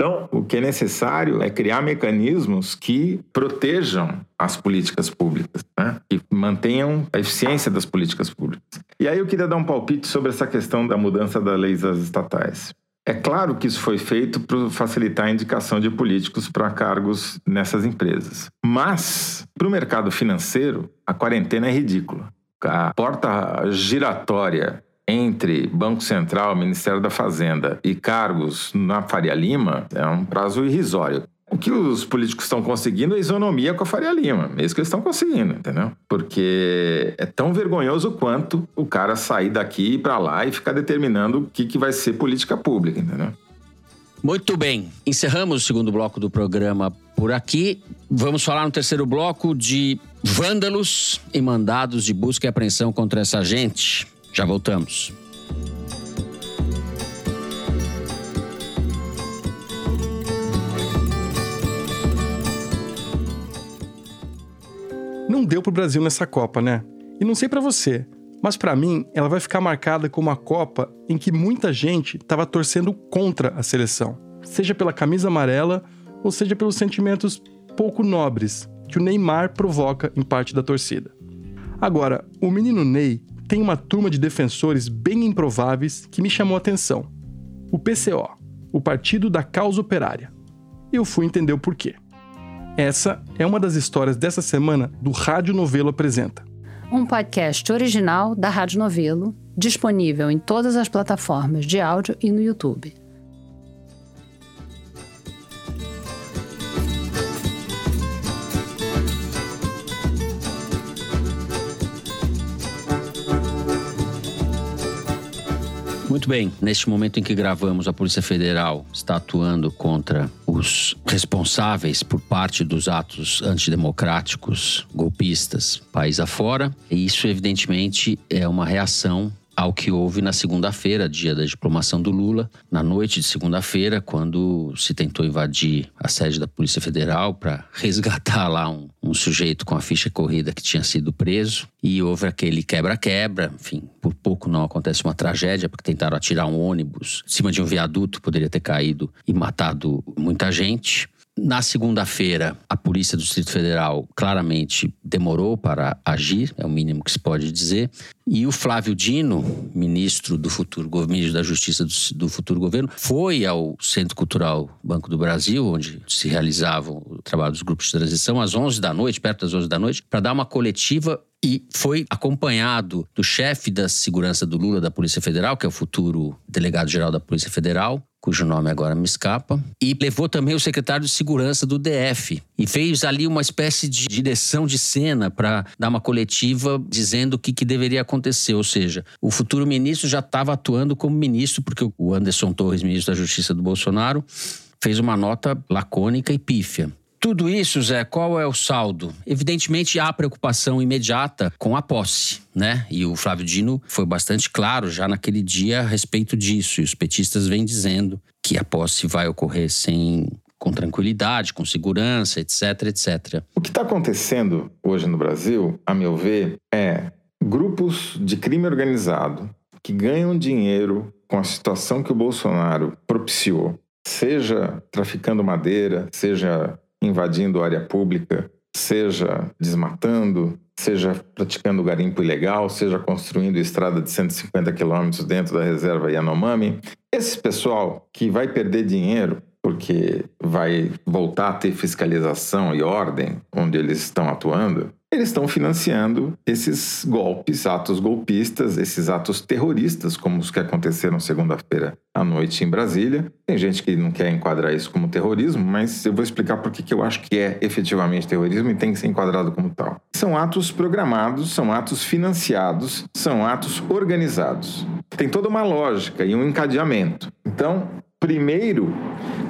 Então, o que é necessário é criar mecanismos que protejam as políticas públicas, né? que mantenham a eficiência das políticas públicas. E aí eu queria dar um palpite sobre essa questão da mudança das leis das estatais. É claro que isso foi feito para facilitar a indicação de políticos para cargos nessas empresas. Mas, para o mercado financeiro, a quarentena é ridícula a porta giratória entre Banco Central, Ministério da Fazenda e cargos na Faria Lima é um prazo irrisório. O que os políticos estão conseguindo é isonomia com a Faria Lima. É isso que eles estão conseguindo, entendeu? Porque é tão vergonhoso quanto o cara sair daqui para lá e ficar determinando o que, que vai ser política pública, entendeu? Muito bem. Encerramos o segundo bloco do programa por aqui. Vamos falar no terceiro bloco de vândalos e mandados de busca e apreensão contra essa gente. Já voltamos. Não deu pro Brasil nessa Copa, né? E não sei para você, mas para mim ela vai ficar marcada como uma Copa em que muita gente estava torcendo contra a seleção, seja pela camisa amarela ou seja pelos sentimentos pouco nobres que o Neymar provoca em parte da torcida. Agora, o menino Ney tem uma turma de defensores bem improváveis que me chamou a atenção. O PCO, o Partido da Causa Operária. Eu fui entender o porquê. Essa é uma das histórias dessa semana do Rádio Novelo Apresenta. Um podcast original da Rádio Novelo, disponível em todas as plataformas de áudio e no YouTube. Muito bem, neste momento em que gravamos, a Polícia Federal está atuando contra os responsáveis por parte dos atos antidemocráticos, golpistas, país afora. E isso, evidentemente, é uma reação ao que houve na segunda-feira, dia da diplomação do Lula, na noite de segunda-feira, quando se tentou invadir a sede da Polícia Federal para resgatar lá um, um, sujeito com a ficha corrida que tinha sido preso. E houve aquele quebra-quebra, enfim, por pouco não acontece uma tragédia, porque tentaram atirar um ônibus em cima de um viaduto, poderia ter caído e matado muita gente. Na segunda-feira, a Polícia do Distrito Federal claramente demorou para agir, é o mínimo que se pode dizer. E o Flávio Dino, ministro do futuro ministro da Justiça do, do, futuro governo, foi ao Centro Cultural Banco do Brasil, onde se realizavam o trabalho dos grupos de transição, às 11 da noite, perto das 11 da noite, para dar uma coletiva e foi acompanhado do chefe da segurança do Lula da Polícia Federal, que é o futuro delegado-geral da Polícia Federal, cujo nome agora me escapa, e levou também o secretário de segurança do DF e fez ali uma espécie de direção de cena para dar uma coletiva dizendo o que, que deveria acontecer, ou seja, o futuro ministro já estava atuando como ministro porque o Anderson Torres, ministro da Justiça do Bolsonaro, fez uma nota lacônica e pífia. Tudo isso, Zé, qual é o saldo? Evidentemente há preocupação imediata com a posse, né? E o Flávio Dino foi bastante claro já naquele dia a respeito disso. E os petistas vêm dizendo que a posse vai ocorrer sem com tranquilidade, com segurança, etc, etc. O que está acontecendo hoje no Brasil, a meu ver, é grupos de crime organizado que ganham dinheiro com a situação que o Bolsonaro propiciou, seja traficando madeira, seja invadindo área pública, seja desmatando, seja praticando garimpo ilegal, seja construindo estrada de 150 quilômetros dentro da reserva Yanomami. Esse pessoal que vai perder dinheiro porque vai voltar a ter fiscalização e ordem onde eles estão atuando, eles estão financiando esses golpes, atos golpistas, esses atos terroristas, como os que aconteceram segunda-feira à noite em Brasília. Tem gente que não quer enquadrar isso como terrorismo, mas eu vou explicar por que eu acho que é efetivamente terrorismo e tem que ser enquadrado como tal. São atos programados, são atos financiados, são atos organizados. Tem toda uma lógica e um encadeamento. Então, Primeiro,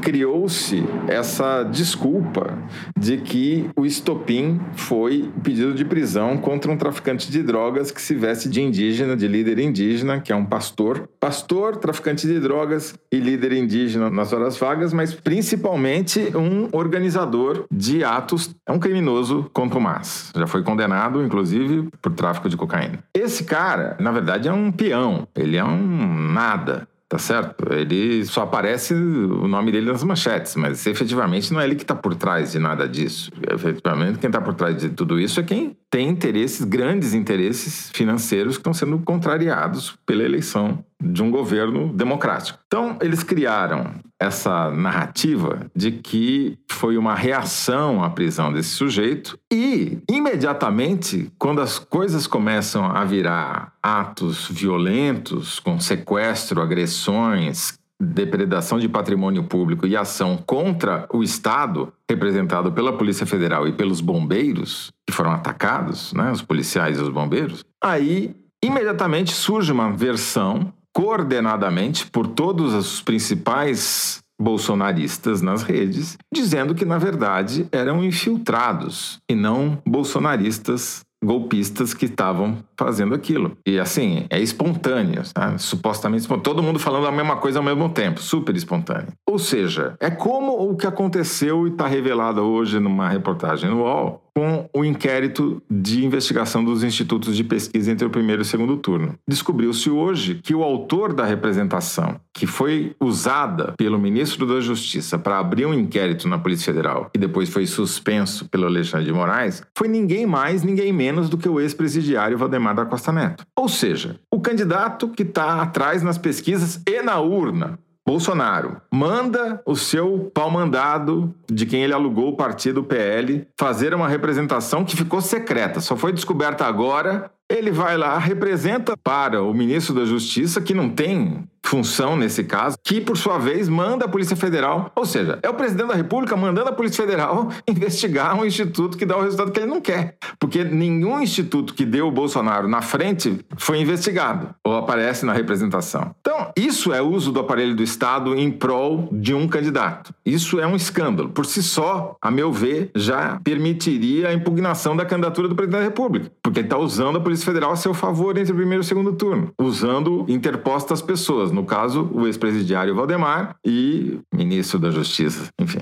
criou-se essa desculpa de que o estopim foi pedido de prisão contra um traficante de drogas que se veste de indígena, de líder indígena, que é um pastor. Pastor, traficante de drogas e líder indígena nas horas vagas, mas principalmente um organizador de atos, é um criminoso contumaz. Já foi condenado, inclusive, por tráfico de cocaína. Esse cara, na verdade, é um peão, ele é um nada tá certo? Ele só aparece o nome dele nas manchetes, mas efetivamente não é ele que está por trás de nada disso. Efetivamente, quem está por trás de tudo isso é quem tem interesses, grandes interesses financeiros que estão sendo contrariados pela eleição de um governo democrático. Então, eles criaram essa narrativa de que foi uma reação à prisão desse sujeito e, imediatamente, quando as coisas começam a virar atos violentos, com sequestro, agressões, depredação de patrimônio público e ação contra o Estado, representado pela Polícia Federal e pelos bombeiros, que foram atacados, né, os policiais e os bombeiros, aí imediatamente surge uma versão coordenadamente por todos os principais bolsonaristas nas redes, dizendo que na verdade eram infiltrados e não bolsonaristas golpistas que estavam fazendo aquilo. E assim, é espontâneo, supostamente espontâneo. Todo mundo falando a mesma coisa ao mesmo tempo, super espontâneo. Ou seja, é como o que aconteceu e está revelado hoje numa reportagem no UOL, com o inquérito de investigação dos institutos de pesquisa entre o primeiro e o segundo turno. Descobriu-se hoje que o autor da representação, que foi usada pelo ministro da Justiça para abrir um inquérito na Polícia Federal e depois foi suspenso pelo Alexandre de Moraes, foi ninguém mais, ninguém menos do que o ex-presidiário Valdemar da Costa Neto. Ou seja, o candidato que está atrás nas pesquisas e na urna Bolsonaro manda o seu pau-mandado de quem ele alugou o partido PL fazer uma representação que ficou secreta, só foi descoberta agora. Ele vai lá, representa para o ministro da Justiça, que não tem função nesse caso, que por sua vez manda a Polícia Federal, ou seja, é o presidente da República mandando a Polícia Federal investigar um instituto que dá o resultado que ele não quer, porque nenhum instituto que deu o Bolsonaro na frente foi investigado ou aparece na representação. Então, isso é uso do aparelho do Estado em prol de um candidato. Isso é um escândalo. Por si só, a meu ver, já permitiria a impugnação da candidatura do presidente da República, porque ele está usando a Polícia Federal a seu favor entre o primeiro e o segundo turno, usando interpostas pessoas no caso, o ex-presidiário Valdemar e ministro da Justiça, enfim.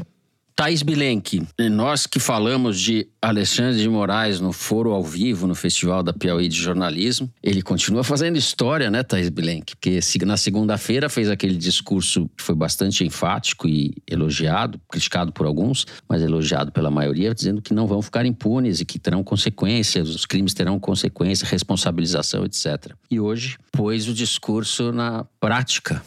Thais Bilenque, nós que falamos de Alexandre de Moraes no Foro ao Vivo, no Festival da Piauí de Jornalismo, ele continua fazendo história, né, Thais Bilenque? Porque na segunda-feira fez aquele discurso que foi bastante enfático e elogiado, criticado por alguns, mas elogiado pela maioria, dizendo que não vão ficar impunes e que terão consequências, os crimes terão consequências, responsabilização, etc. E hoje pôs o discurso na prática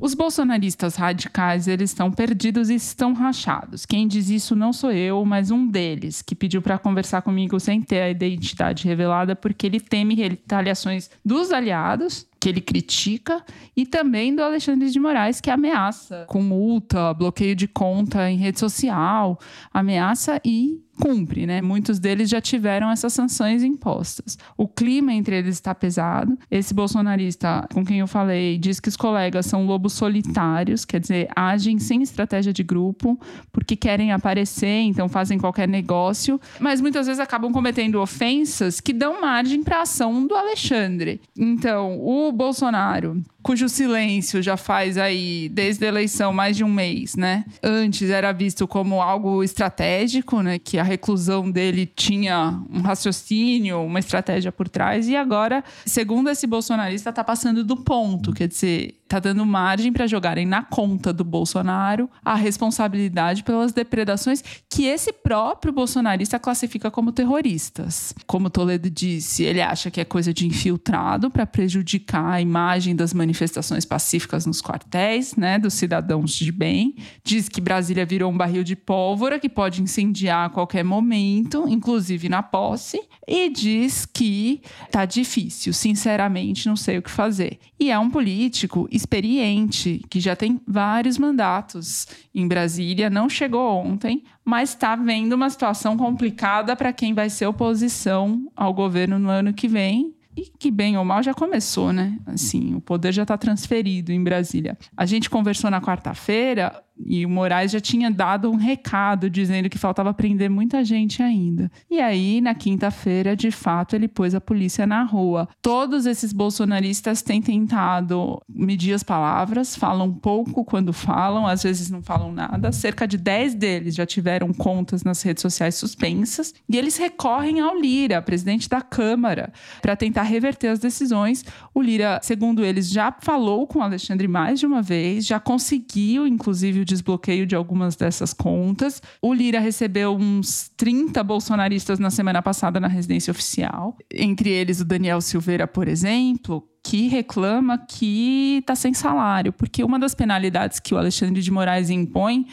os bolsonaristas radicais, eles estão perdidos e estão rachados. Quem diz isso não sou eu, mas um deles, que pediu para conversar comigo sem ter a identidade revelada, porque ele teme retaliações dos aliados, que ele critica, e também do Alexandre de Moraes, que ameaça com multa, bloqueio de conta em rede social, ameaça e cumpre, né? Muitos deles já tiveram essas sanções impostas. O clima entre eles está pesado. Esse bolsonarista com quem eu falei diz que os colegas são lobos solitários, quer dizer, agem sem estratégia de grupo, porque querem aparecer, então fazem qualquer negócio, mas muitas vezes acabam cometendo ofensas que dão margem para a ação do Alexandre. Então, o Bolsonaro cujo silêncio já faz aí, desde a eleição, mais de um mês, né? Antes era visto como algo estratégico, né? Que a reclusão dele tinha um raciocínio, uma estratégia por trás, e agora, segundo esse bolsonarista, está passando do ponto, quer dizer, está dando margem para jogarem na conta do Bolsonaro a responsabilidade pelas depredações que esse próprio bolsonarista classifica como terroristas. Como Toledo disse, ele acha que é coisa de infiltrado para prejudicar a imagem das manifestações pacíficas nos quartéis, né, dos cidadãos de bem. Diz que Brasília virou um barril de pólvora que pode incendiar a qualquer momento, inclusive na posse, e diz que tá difícil, sinceramente, não sei o que fazer. E é um político experiente, que já tem vários mandatos em Brasília, não chegou ontem, mas está vendo uma situação complicada para quem vai ser oposição ao governo no ano que vem. E que, bem ou mal, já começou, né? Assim, o poder já está transferido em Brasília. A gente conversou na quarta-feira, e o Moraes já tinha dado um recado dizendo que faltava prender muita gente ainda. E aí, na quinta-feira, de fato, ele pôs a polícia na rua. Todos esses bolsonaristas têm tentado medir as palavras, falam pouco quando falam, às vezes não falam nada. Cerca de 10 deles já tiveram contas nas redes sociais suspensas e eles recorrem ao Lira, presidente da Câmara, para tentar reverter as decisões. O Lira, segundo eles, já falou com Alexandre mais de uma vez, já conseguiu, inclusive, o desbloqueio de algumas dessas contas. O Lira recebeu uns 30 bolsonaristas na semana passada na residência oficial, entre eles o Daniel Silveira, por exemplo, que reclama que está sem salário, porque uma das penalidades que o Alexandre de Moraes impõe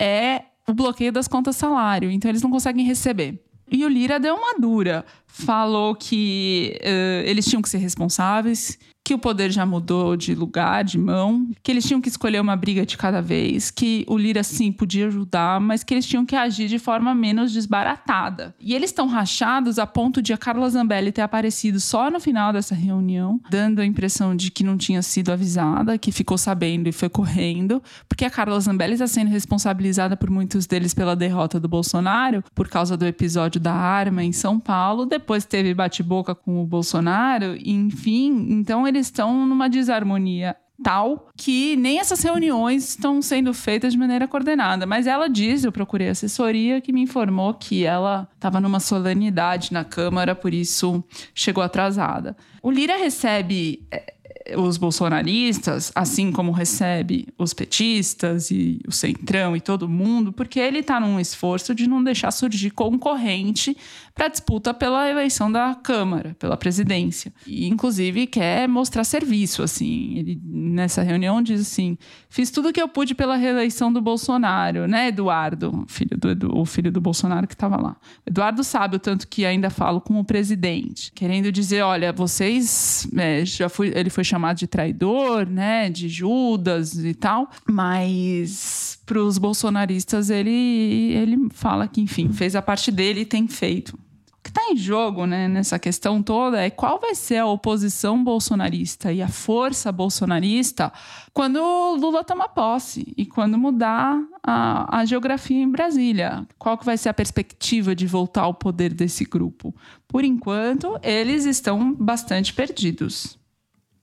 é o bloqueio das contas salário, então eles não conseguem receber. E o Lira deu uma dura, falou que uh, eles tinham que ser responsáveis, que o poder já mudou de lugar, de mão, que eles tinham que escolher uma briga de cada vez, que o Lira sim podia ajudar, mas que eles tinham que agir de forma menos desbaratada. E eles estão rachados a ponto de a Carla Zambelli ter aparecido só no final dessa reunião, dando a impressão de que não tinha sido avisada, que ficou sabendo e foi correndo, porque a Carla Zambelli está sendo responsabilizada por muitos deles pela derrota do Bolsonaro, por causa do episódio da arma em São Paulo, depois teve bate-boca com o Bolsonaro, enfim, então eles estão numa desarmonia tal que nem essas reuniões estão sendo feitas de maneira coordenada. Mas ela diz, eu procurei assessoria, que me informou que ela estava numa solenidade na Câmara, por isso chegou atrasada. O Lira recebe é, os bolsonaristas, assim como recebe os petistas e o centrão e todo mundo, porque ele está num esforço de não deixar surgir concorrente para disputa pela eleição da Câmara, pela presidência. E, inclusive, quer mostrar serviço, assim. Ele, nessa reunião, diz assim, fiz tudo o que eu pude pela reeleição do Bolsonaro, né, Eduardo? Filho do, o filho do Bolsonaro que estava lá. Eduardo sabe o tanto que ainda falo com o presidente, querendo dizer, olha, vocês... É, já fui, ele foi chamado de traidor, né, de Judas e tal, mas para os bolsonaristas ele, ele fala que, enfim, fez a parte dele e tem feito. O que está em jogo né, nessa questão toda é qual vai ser a oposição bolsonarista e a força bolsonarista quando Lula toma posse e quando mudar a, a geografia em Brasília. Qual que vai ser a perspectiva de voltar ao poder desse grupo? Por enquanto, eles estão bastante perdidos.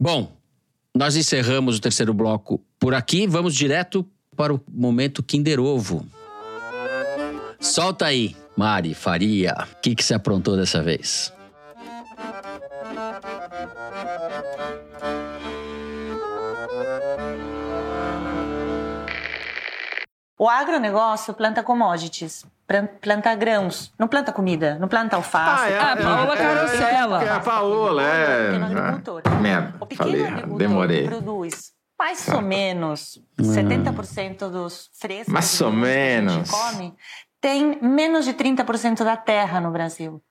Bom, nós encerramos o terceiro bloco por aqui. Vamos direto para o momento Kinder Ovo. Solta aí, Mari Faria. O que, que você aprontou dessa vez? O agronegócio planta commodities, planta grãos, não planta comida, não planta alface. Ah, é, Ah, Paola é, Carosella. É, é a Paola, é. Merda, O pequeno falei, agricultor demorei. produz mais ou menos 70% dos frescos Mais ou verduras que a menos. gente come tem menos de 30% da terra no Brasil.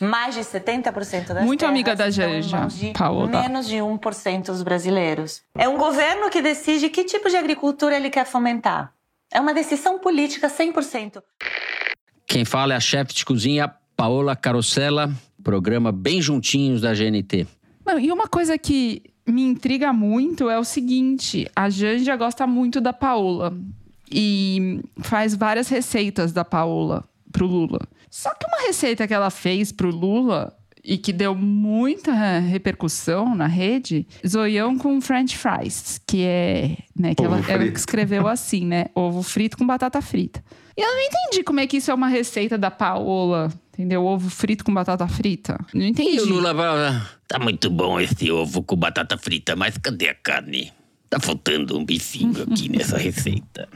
Mais de 70% das Muito amiga da Janja, Paola. menos de 1% dos brasileiros. É um governo que decide que tipo de agricultura ele quer fomentar. É uma decisão política 100%. Quem fala é a chefe de cozinha Paola Carosella, programa bem juntinhos da GNT. Não, e uma coisa que me intriga muito é o seguinte: a Janja gosta muito da Paola e faz várias receitas da Paola pro Lula. Só que uma receita que ela fez pro Lula e que deu muita repercussão na rede, zoião com french fries, que é, né, que ela, ela escreveu assim, né, ovo frito com batata frita. E eu não entendi como é que isso é uma receita da Paola, entendeu? Ovo frito com batata frita. Não entendi. E o Lula vai. Tá muito bom esse ovo com batata frita, mas cadê a carne? Tá faltando um bifinho aqui nessa receita.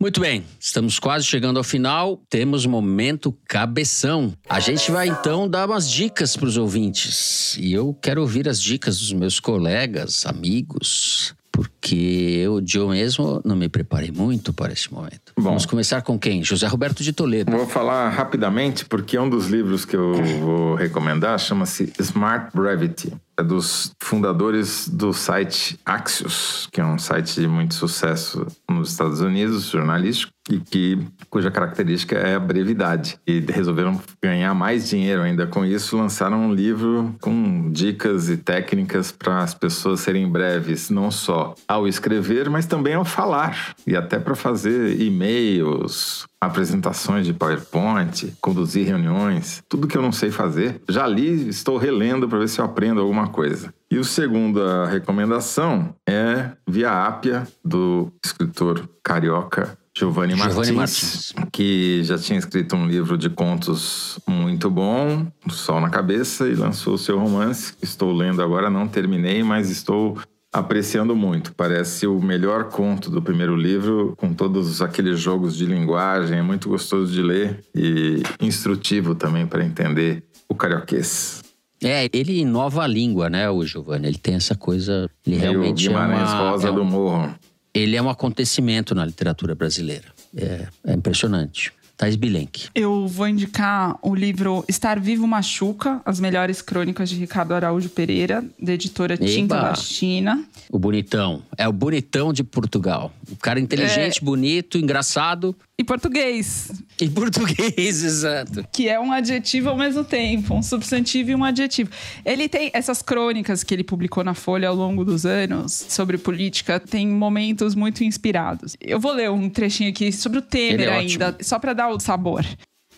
Muito bem, estamos quase chegando ao final. Temos momento cabeção. A gente vai então dar umas dicas para os ouvintes. E eu quero ouvir as dicas dos meus colegas, amigos, porque eu, eu mesmo, não me preparei muito para esse momento. Vamos começar com quem? José Roberto de Toledo. Vou falar rapidamente, porque um dos livros que eu vou recomendar chama-se Smart Brevity. É dos fundadores do site Axios, que é um site de muito sucesso nos Estados Unidos, jornalístico, e que, cuja característica é a brevidade. E resolveram ganhar mais dinheiro ainda com isso, lançaram um livro com dicas e técnicas para as pessoas serem breves, não só ao escrever, mas também ao falar, e até para fazer e-mails, apresentações de PowerPoint, conduzir reuniões, tudo que eu não sei fazer. Já li, estou relendo para ver se eu aprendo alguma coisa. E a recomendação é Via Ápia, do escritor carioca Giovanni Giovanni Martins, que já tinha escrito um livro de contos muito bom, Sol na Cabeça, e lançou o seu romance. Estou lendo agora, não terminei, mas estou apreciando muito. Parece o melhor conto do primeiro livro, com todos aqueles jogos de linguagem. É muito gostoso de ler e instrutivo também para entender o carioquês. É, ele inova a língua, né, o Giovanni? Ele tem essa coisa. Ele Meio realmente Guimarães é uma, Rosa é um- do Morro. Ele é um acontecimento na literatura brasileira. É, é impressionante. Thais Bilenque. Eu vou indicar o livro Estar Vivo Machuca, As Melhores Crônicas de Ricardo Araújo Pereira, da editora Tinta Eba! da China. O bonitão. É o bonitão de Portugal. O cara inteligente, É. bonito, engraçado. E português. E português, exato. Que é um adjetivo ao mesmo tempo, um substantivo e um adjetivo. Ele tem essas crônicas que ele publicou na Folha ao longo dos anos sobre política, tem momentos muito inspirados. Eu vou ler um trechinho aqui sobre o Temer é ainda, ótimo. só para dar o sabor.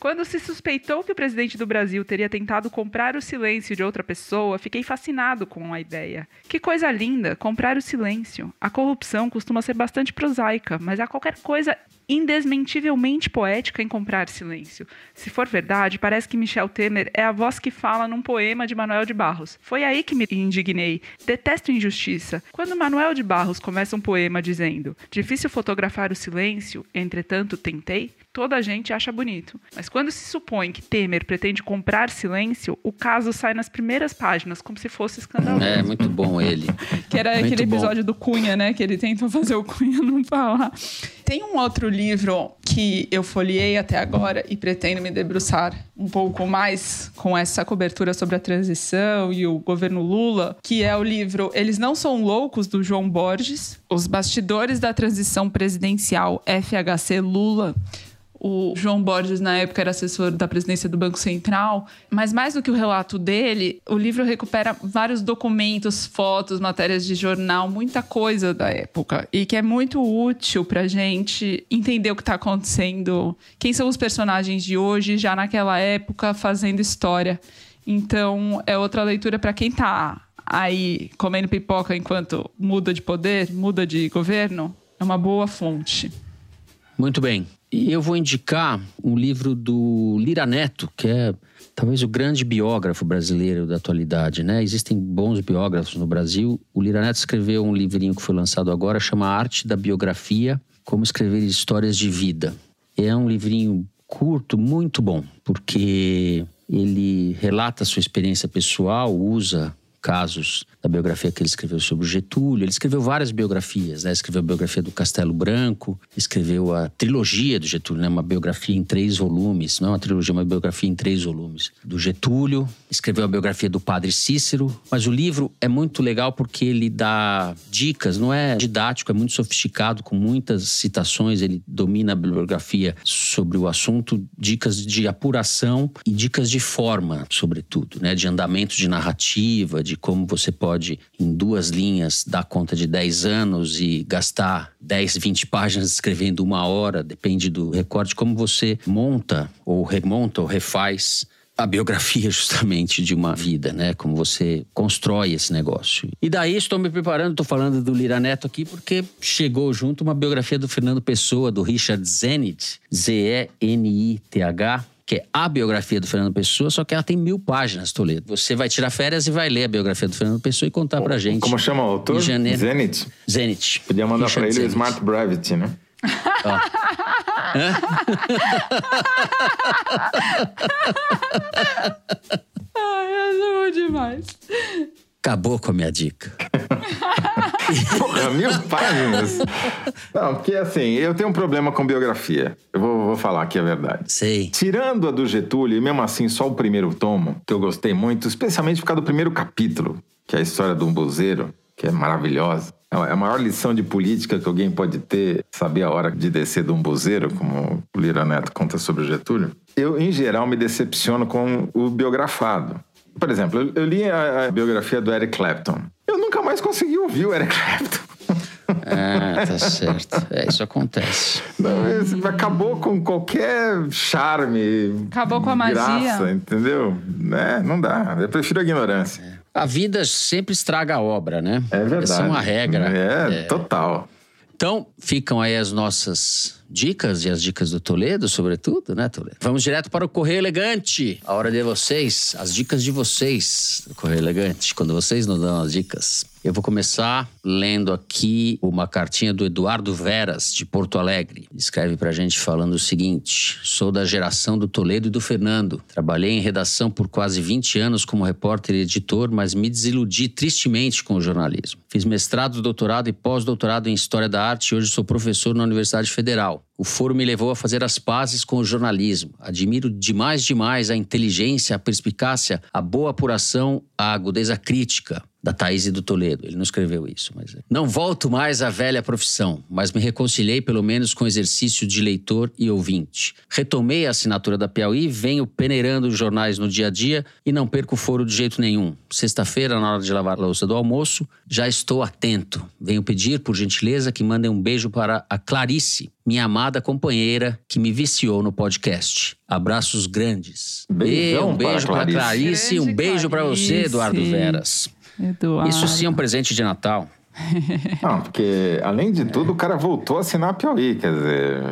Quando se suspeitou que o presidente do Brasil teria tentado comprar o silêncio de outra pessoa, fiquei fascinado com a ideia. Que coisa linda, comprar o silêncio. A corrupção costuma ser bastante prosaica, mas há qualquer coisa indesmentivelmente poética em comprar silêncio. Se for verdade, parece que Michel Temer é a voz que fala num poema de Manuel de Barros. Foi aí que me indignei. Detesto injustiça. Quando Manuel de Barros começa um poema dizendo: Difícil fotografar o silêncio, entretanto tentei, toda a gente acha bonito. Mas quando se supõe que Temer pretende comprar silêncio, o caso sai nas primeiras páginas, como se fosse escandaloso. É, muito bom ele. Que era Muito aquele bom. episódio do Cunha, né? Que ele tentou fazer o Cunha não falar. Tem um outro livro que eu folhei até agora e pretendo me debruçar um pouco mais com essa cobertura sobre a transição e o governo Lula, que é o livro Eles Não São Loucos, do João Borges, Os Bastidores da Transição Presidencial FHC Lula. O João Borges, na época, era assessor da presidência do Banco Central. Mas mais do que o relato dele, o livro recupera vários documentos, fotos, matérias de jornal, muita coisa da época. E que é muito útil pra gente entender o que tá acontecendo, quem são os personagens de hoje, já naquela época, fazendo história. Então, é outra leitura para quem tá aí comendo pipoca enquanto muda de poder, muda de governo. É uma boa fonte. Muito bem. E eu vou indicar um livro do Lira Neto, que é talvez o grande biógrafo brasileiro da atualidade, né? Existem bons biógrafos no Brasil. O Lira Neto escreveu um livrinho que foi lançado agora, chama Arte da Biografia: Como Escrever Histórias de Vida. É um livrinho curto, muito bom, porque ele relata a sua experiência pessoal, usa casos da biografia que ele escreveu sobre o Getúlio. Ele escreveu várias biografias, né? Escreveu a biografia do Castelo Branco, escreveu a trilogia do Getúlio, né? Uma biografia em três volumes, não é uma trilogia, uma biografia em três volumes do Getúlio. Escreveu a biografia do Padre Cícero, mas o livro é muito legal porque ele dá dicas, não é didático, é muito sofisticado, com muitas citações. Ele domina a bibliografia sobre o assunto, dicas de apuração e dicas de forma, sobretudo, né? De andamento de narrativa, de como você pode, em duas linhas, dar conta de 10 anos e gastar 10, 20 páginas escrevendo uma hora, depende do recorte, como você monta, ou remonta, ou refaz a biografia justamente de uma vida, né? Como você constrói esse negócio. E daí estou me preparando, estou falando do Lira Neto aqui, porque chegou junto uma biografia do Fernando Pessoa, do Richard Zenit, Z-E-N-I-T-H, que é a biografia do Fernando Pessoa, só que ela tem mil páginas, Toledo. Você vai tirar férias e vai ler a biografia do Fernando Pessoa e contar pra gente. Como chama o autor? Zenit? Zenit. Podia mandar Richard pra ele o Zenit. Smart Brevity, né? Ai, eu amo demais. Acabou com a minha dica. Porra, mil páginas. Não, porque assim, eu tenho um problema com biografia. Eu vou, vou falar aqui a verdade. Sei. Tirando a do Getúlio, e mesmo assim só o primeiro tomo, que eu gostei muito, especialmente por causa do primeiro capítulo, que é a história do umbuzeiro, que é maravilhosa. É a maior lição de política que alguém pode ter, saber a hora de descer do umbuzeiro, como o Lira Neto conta sobre o Getúlio. Eu, em geral, me decepciono com o biografado. Por exemplo, eu, li a, a biografia do Eric Clapton. Eu nunca mais consegui ouvir o Eric Clapton. Ah, tá certo. É, isso acontece. Não, isso acabou com qualquer charme. Acabou com a magia. Graça, entendeu? É, não dá. Eu prefiro a ignorância. A vida sempre estraga a obra, né? É verdade. Essa é uma regra. É, total. Então, ficam aí as nossas dicas e as dicas do Toledo, sobretudo, né, Toledo? Vamos direto para o Correio Elegante. A hora de vocês, as dicas de vocês do Correio Elegante, quando vocês nos dão as dicas. Eu vou começar lendo aqui uma cartinha do Eduardo Veras, de Porto Alegre. Escreve pra gente falando o seguinte: Sou da geração do Toledo e do Fernando. Trabalhei em redação por quase 20 anos como repórter e editor, mas me desiludi tristemente com o jornalismo. Fiz mestrado, doutorado e pós-doutorado em História da Arte e hoje sou professor na Universidade Federal. O foro me levou a fazer as pazes com o jornalismo. Admiro demais, demais a inteligência, a perspicácia, a boa apuração, a agudeza crítica da Thaís e do Toledo. Ele não escreveu isso, mas... é. Não volto mais à velha profissão, mas me reconciliei pelo menos com o exercício de leitor e ouvinte. Retomei a assinatura da Piauí, venho peneirando os jornais no dia a dia e não perco o foro de jeito nenhum. Sexta-feira, na hora de lavar a louça do almoço, já estou atento. Venho pedir, por gentileza, que mandem um beijo para a Clarice, minha amada companheira que me viciou no podcast. Abraços grandes. Beijão um beijo para Clarice. Clarice e um beijo para você. Eduardo Veras. Eduardo. Isso sim é um presente de Natal. Não, porque além de tudo, o cara voltou a assinar a Piauí, quer dizer,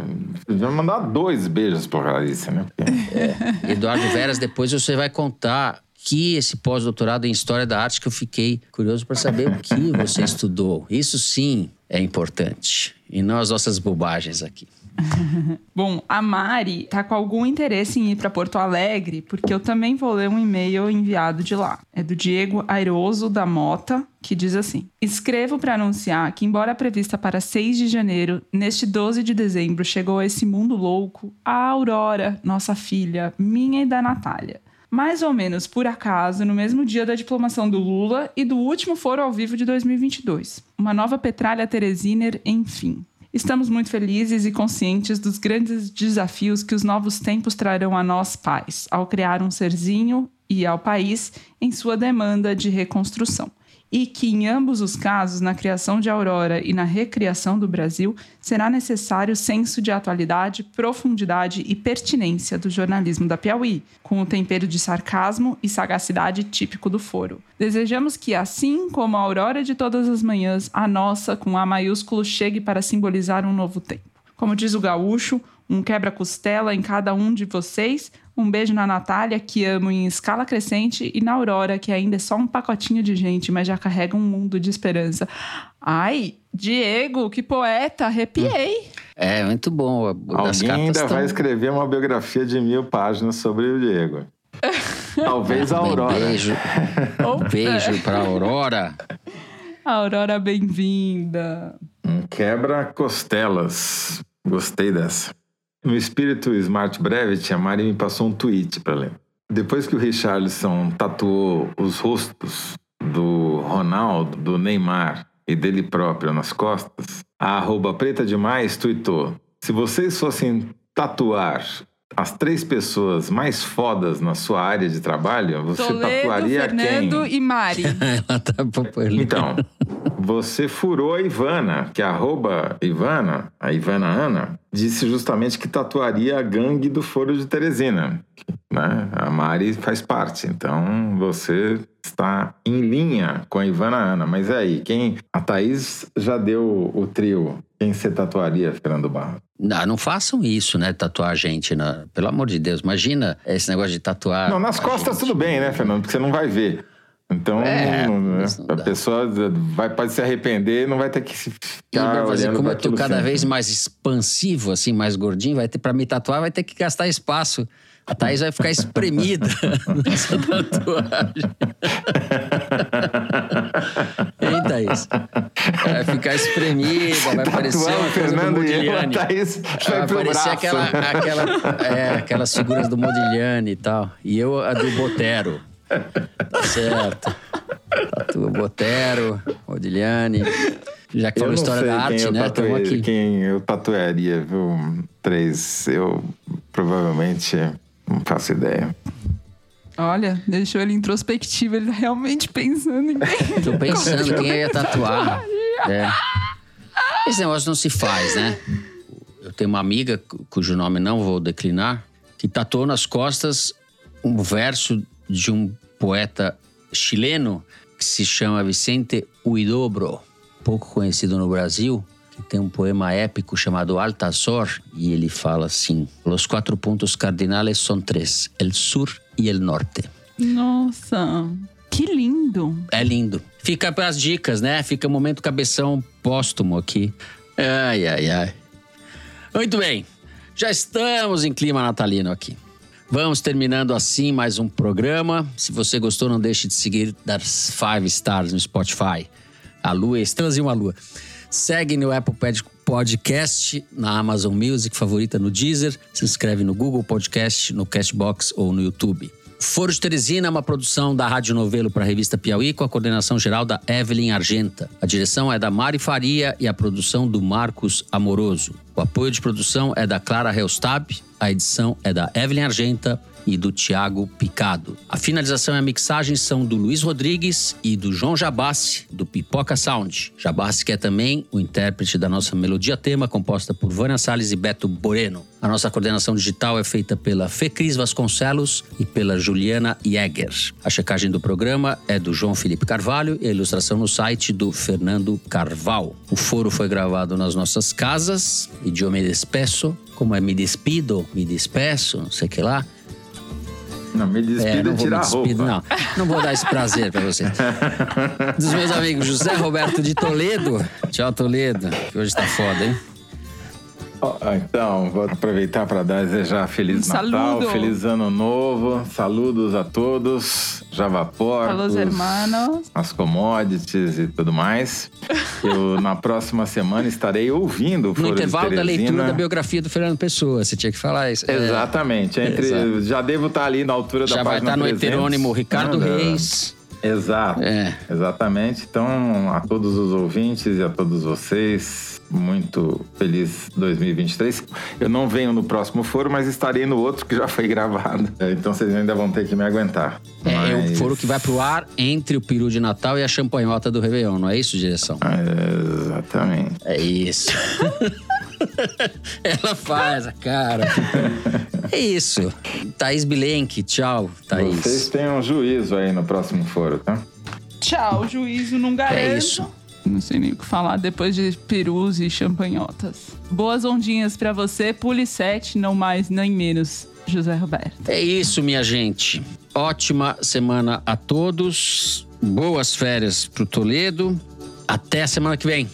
vai mandar dois beijos pra Clarice, né? Porque- Eduardo Veras, depois você vai contar que esse pós-doutorado em História da Arte que eu fiquei curioso para saber o que você estudou. Isso sim é importante. E não as nossas bobagens aqui. Bom, a Mari tá com algum interesse em ir para Porto Alegre, porque eu também vou ler um e-mail enviado de lá. É do Diego Airoso da Mota, que diz assim: Escrevo para anunciar que, embora prevista para 6 de janeiro, neste 12 de dezembro chegou a esse mundo louco a Aurora, nossa filha, minha e da Natália. Mais ou menos por acaso, no mesmo dia da diplomação do Lula e do último foro ao vivo de 2022. Uma nova Petralha Teresiner, enfim. Estamos muito felizes e conscientes dos grandes desafios que os novos tempos trarão a nós pais, ao criar um serzinho e ao país em sua demanda de reconstrução. E que, em ambos os casos, na criação de Aurora e na recriação do Brasil, será necessário senso de atualidade, profundidade e pertinência do jornalismo da Piauí, com o tempero de sarcasmo e sagacidade típico do foro. Desejamos que, assim como a aurora de todas as manhãs, a nossa, com A maiúsculo, chegue para simbolizar um novo tempo. Como diz o gaúcho, um quebra-costela em cada um de vocês, um beijo na Natália, que amo em escala crescente, e na Aurora, que ainda é só um pacotinho de gente, mas já carrega um mundo de esperança. Ai, Diego, que poeta, arrepiei. É, muito bom. Das Alguém ainda tão- vai escrever uma biografia de mil páginas sobre o Diego. Talvez a Aurora. Um beijo, um beijo pra Aurora. Aurora, bem-vinda. Um Quebra-costelas. Gostei dessa. No espírito Smart Brevity, a Mari me passou um tweet para ler. Depois que o Richarlison tatuou os rostos do Ronaldo, do Neymar e dele próprio nas costas, a arroba preta demais tweetou: Se vocês fossem tatuar as três pessoas mais fodas na sua área de trabalho, você Toledo, tatuaria Fernando quem? e Mari. Ela tá. Então, você furou a Ivana, que a arroba Ivana, a Ivana Ana, disse justamente que tatuaria a gangue do Foro de Teresina. Né? A Mari faz parte. Então, você está em linha com a Ivana Ana. Mas e aí, quem... A Thaís já deu o trio. Quem você tatuaria, Fernando Barro? Não, não façam isso, né? Tatuar a gente. na- Pelo amor de Deus. Imagina esse negócio de tatuar. Não, nas costas gente. tudo bem, né, Fernando? Porque você não vai ver. Então, É, não a pessoa vai, pode se arrepender não vai ter que se E ficar vai fazer, como pra eu tô cada sempre. vez mais expansivo, assim, mais gordinho, vai ter para me tatuar, vai ter que gastar espaço. A Thaís vai ficar espremida nessa tatuagem. Hein, Thaís? Vai ficar espremida, vai parecer Tatuar uma o coisa do Fernando e eu, a Modigliani. Thaís vai Vai parecer aquela, aquela, é, aquelas figuras do Modigliani e tal. E eu a do Botero. Tá certo. Tatua Botero, Modigliani. Já que falou história da arte, né? Tatuei- aqui. Quem eu tatuaria, viu? Três. Eu provavelmente não faço ideia. Olha, deixou ele introspectivo, ele tá realmente pensando em quem. Tô pensando quem eu ia tatuar. É. Esse negócio não se faz, né? Eu tenho uma amiga, cu- cujo nome não vou declinar, que tatuou nas costas um verso de um poeta chileno que se chama Vicente Huidobro, pouco conhecido no Brasil, que tem um poema épico chamado Altazor, e ele fala assim: Los quatro pontos cardinales son tres, el sur e el norte. Nossa, que lindo. É lindo. Fica para as dicas, né? Fica o momento cabeção póstumo aqui. Ai, ai, ai. Muito bem. Já estamos em clima natalino aqui. Vamos terminando assim mais um programa. Se você gostou, não deixe de seguir dar five stars no Spotify. A lua, estrelas e uma lua. Segue no Apple Podcast, na Amazon Music, favorita no Deezer. Se inscreve no Google Podcast, no Castbox ou no YouTube. Foro de Teresina é uma produção da Rádio Novelo para a revista Piauí com a coordenação geral da Evelyn Argenta. A direção é da Mari Faria e a produção do Marcos Amoroso. O apoio de produção é da Clara Reustab, a edição é da Evelyn Argenta e do Tiago Picado. A finalização e a mixagem são do Luiz Rodrigues e do João Jabassi, do Pipoca Sound. Jabassi que é também o intérprete da nossa melodia tema, composta por Vânia Salles e Beto Boreno. A nossa coordenação digital é feita pela Fecris Vasconcelos e pela Juliana Jäger. A checagem do programa é do João Felipe Carvalho e a ilustração no site do Fernando Carval. O foro foi gravado nas nossas casas, idioma despeço, como é me despido, me despeço, não sei o que lá. Não, me despido é, e tirar a roupa. Não, não vou dar esse prazer pra você. Dos meus amigos José Roberto de Toledo. Tchau, Toledo. Que hoje tá foda, hein? Então, vou aproveitar para desejar Feliz Um Natal, saludo. Feliz Ano Novo, saludos a todos, Javapor, Los hermanos. as commodities e tudo mais. Eu, na próxima semana, estarei ouvindo o No intervalo da leitura da biografia do Fernando Pessoa. Você tinha que falar isso. É. Exatamente. Entre, Exato. Já devo estar ali na altura Já da vai página estar no 300. heterônimo Ricardo Reis. Exato. Exatamente. Então, a todos os ouvintes e a todos vocês, muito feliz 2023. Eu não venho no próximo foro, mas estarei no outro que já foi gravado. É, Então, vocês ainda vão ter que me aguentar. É, é o Mas- foro que vai pro ar entre o peru de Natal e a champanhota do Réveillon, não é isso, direção? É, exatamente. É isso. Ela faz a cara. É isso. Thaís Bilenque, tchau, Thaís. Vocês tenham juízo aí no próximo foro, tá? Tchau, juízo não garanto. É isso. Não sei nem o que falar depois de perus e champanhotas. Boas ondinhas pra você, pule 7, não mais nem menos, José Roberto. É isso, minha gente. Ótima semana a todos. Boas férias pro Toledo. Até semana que vem.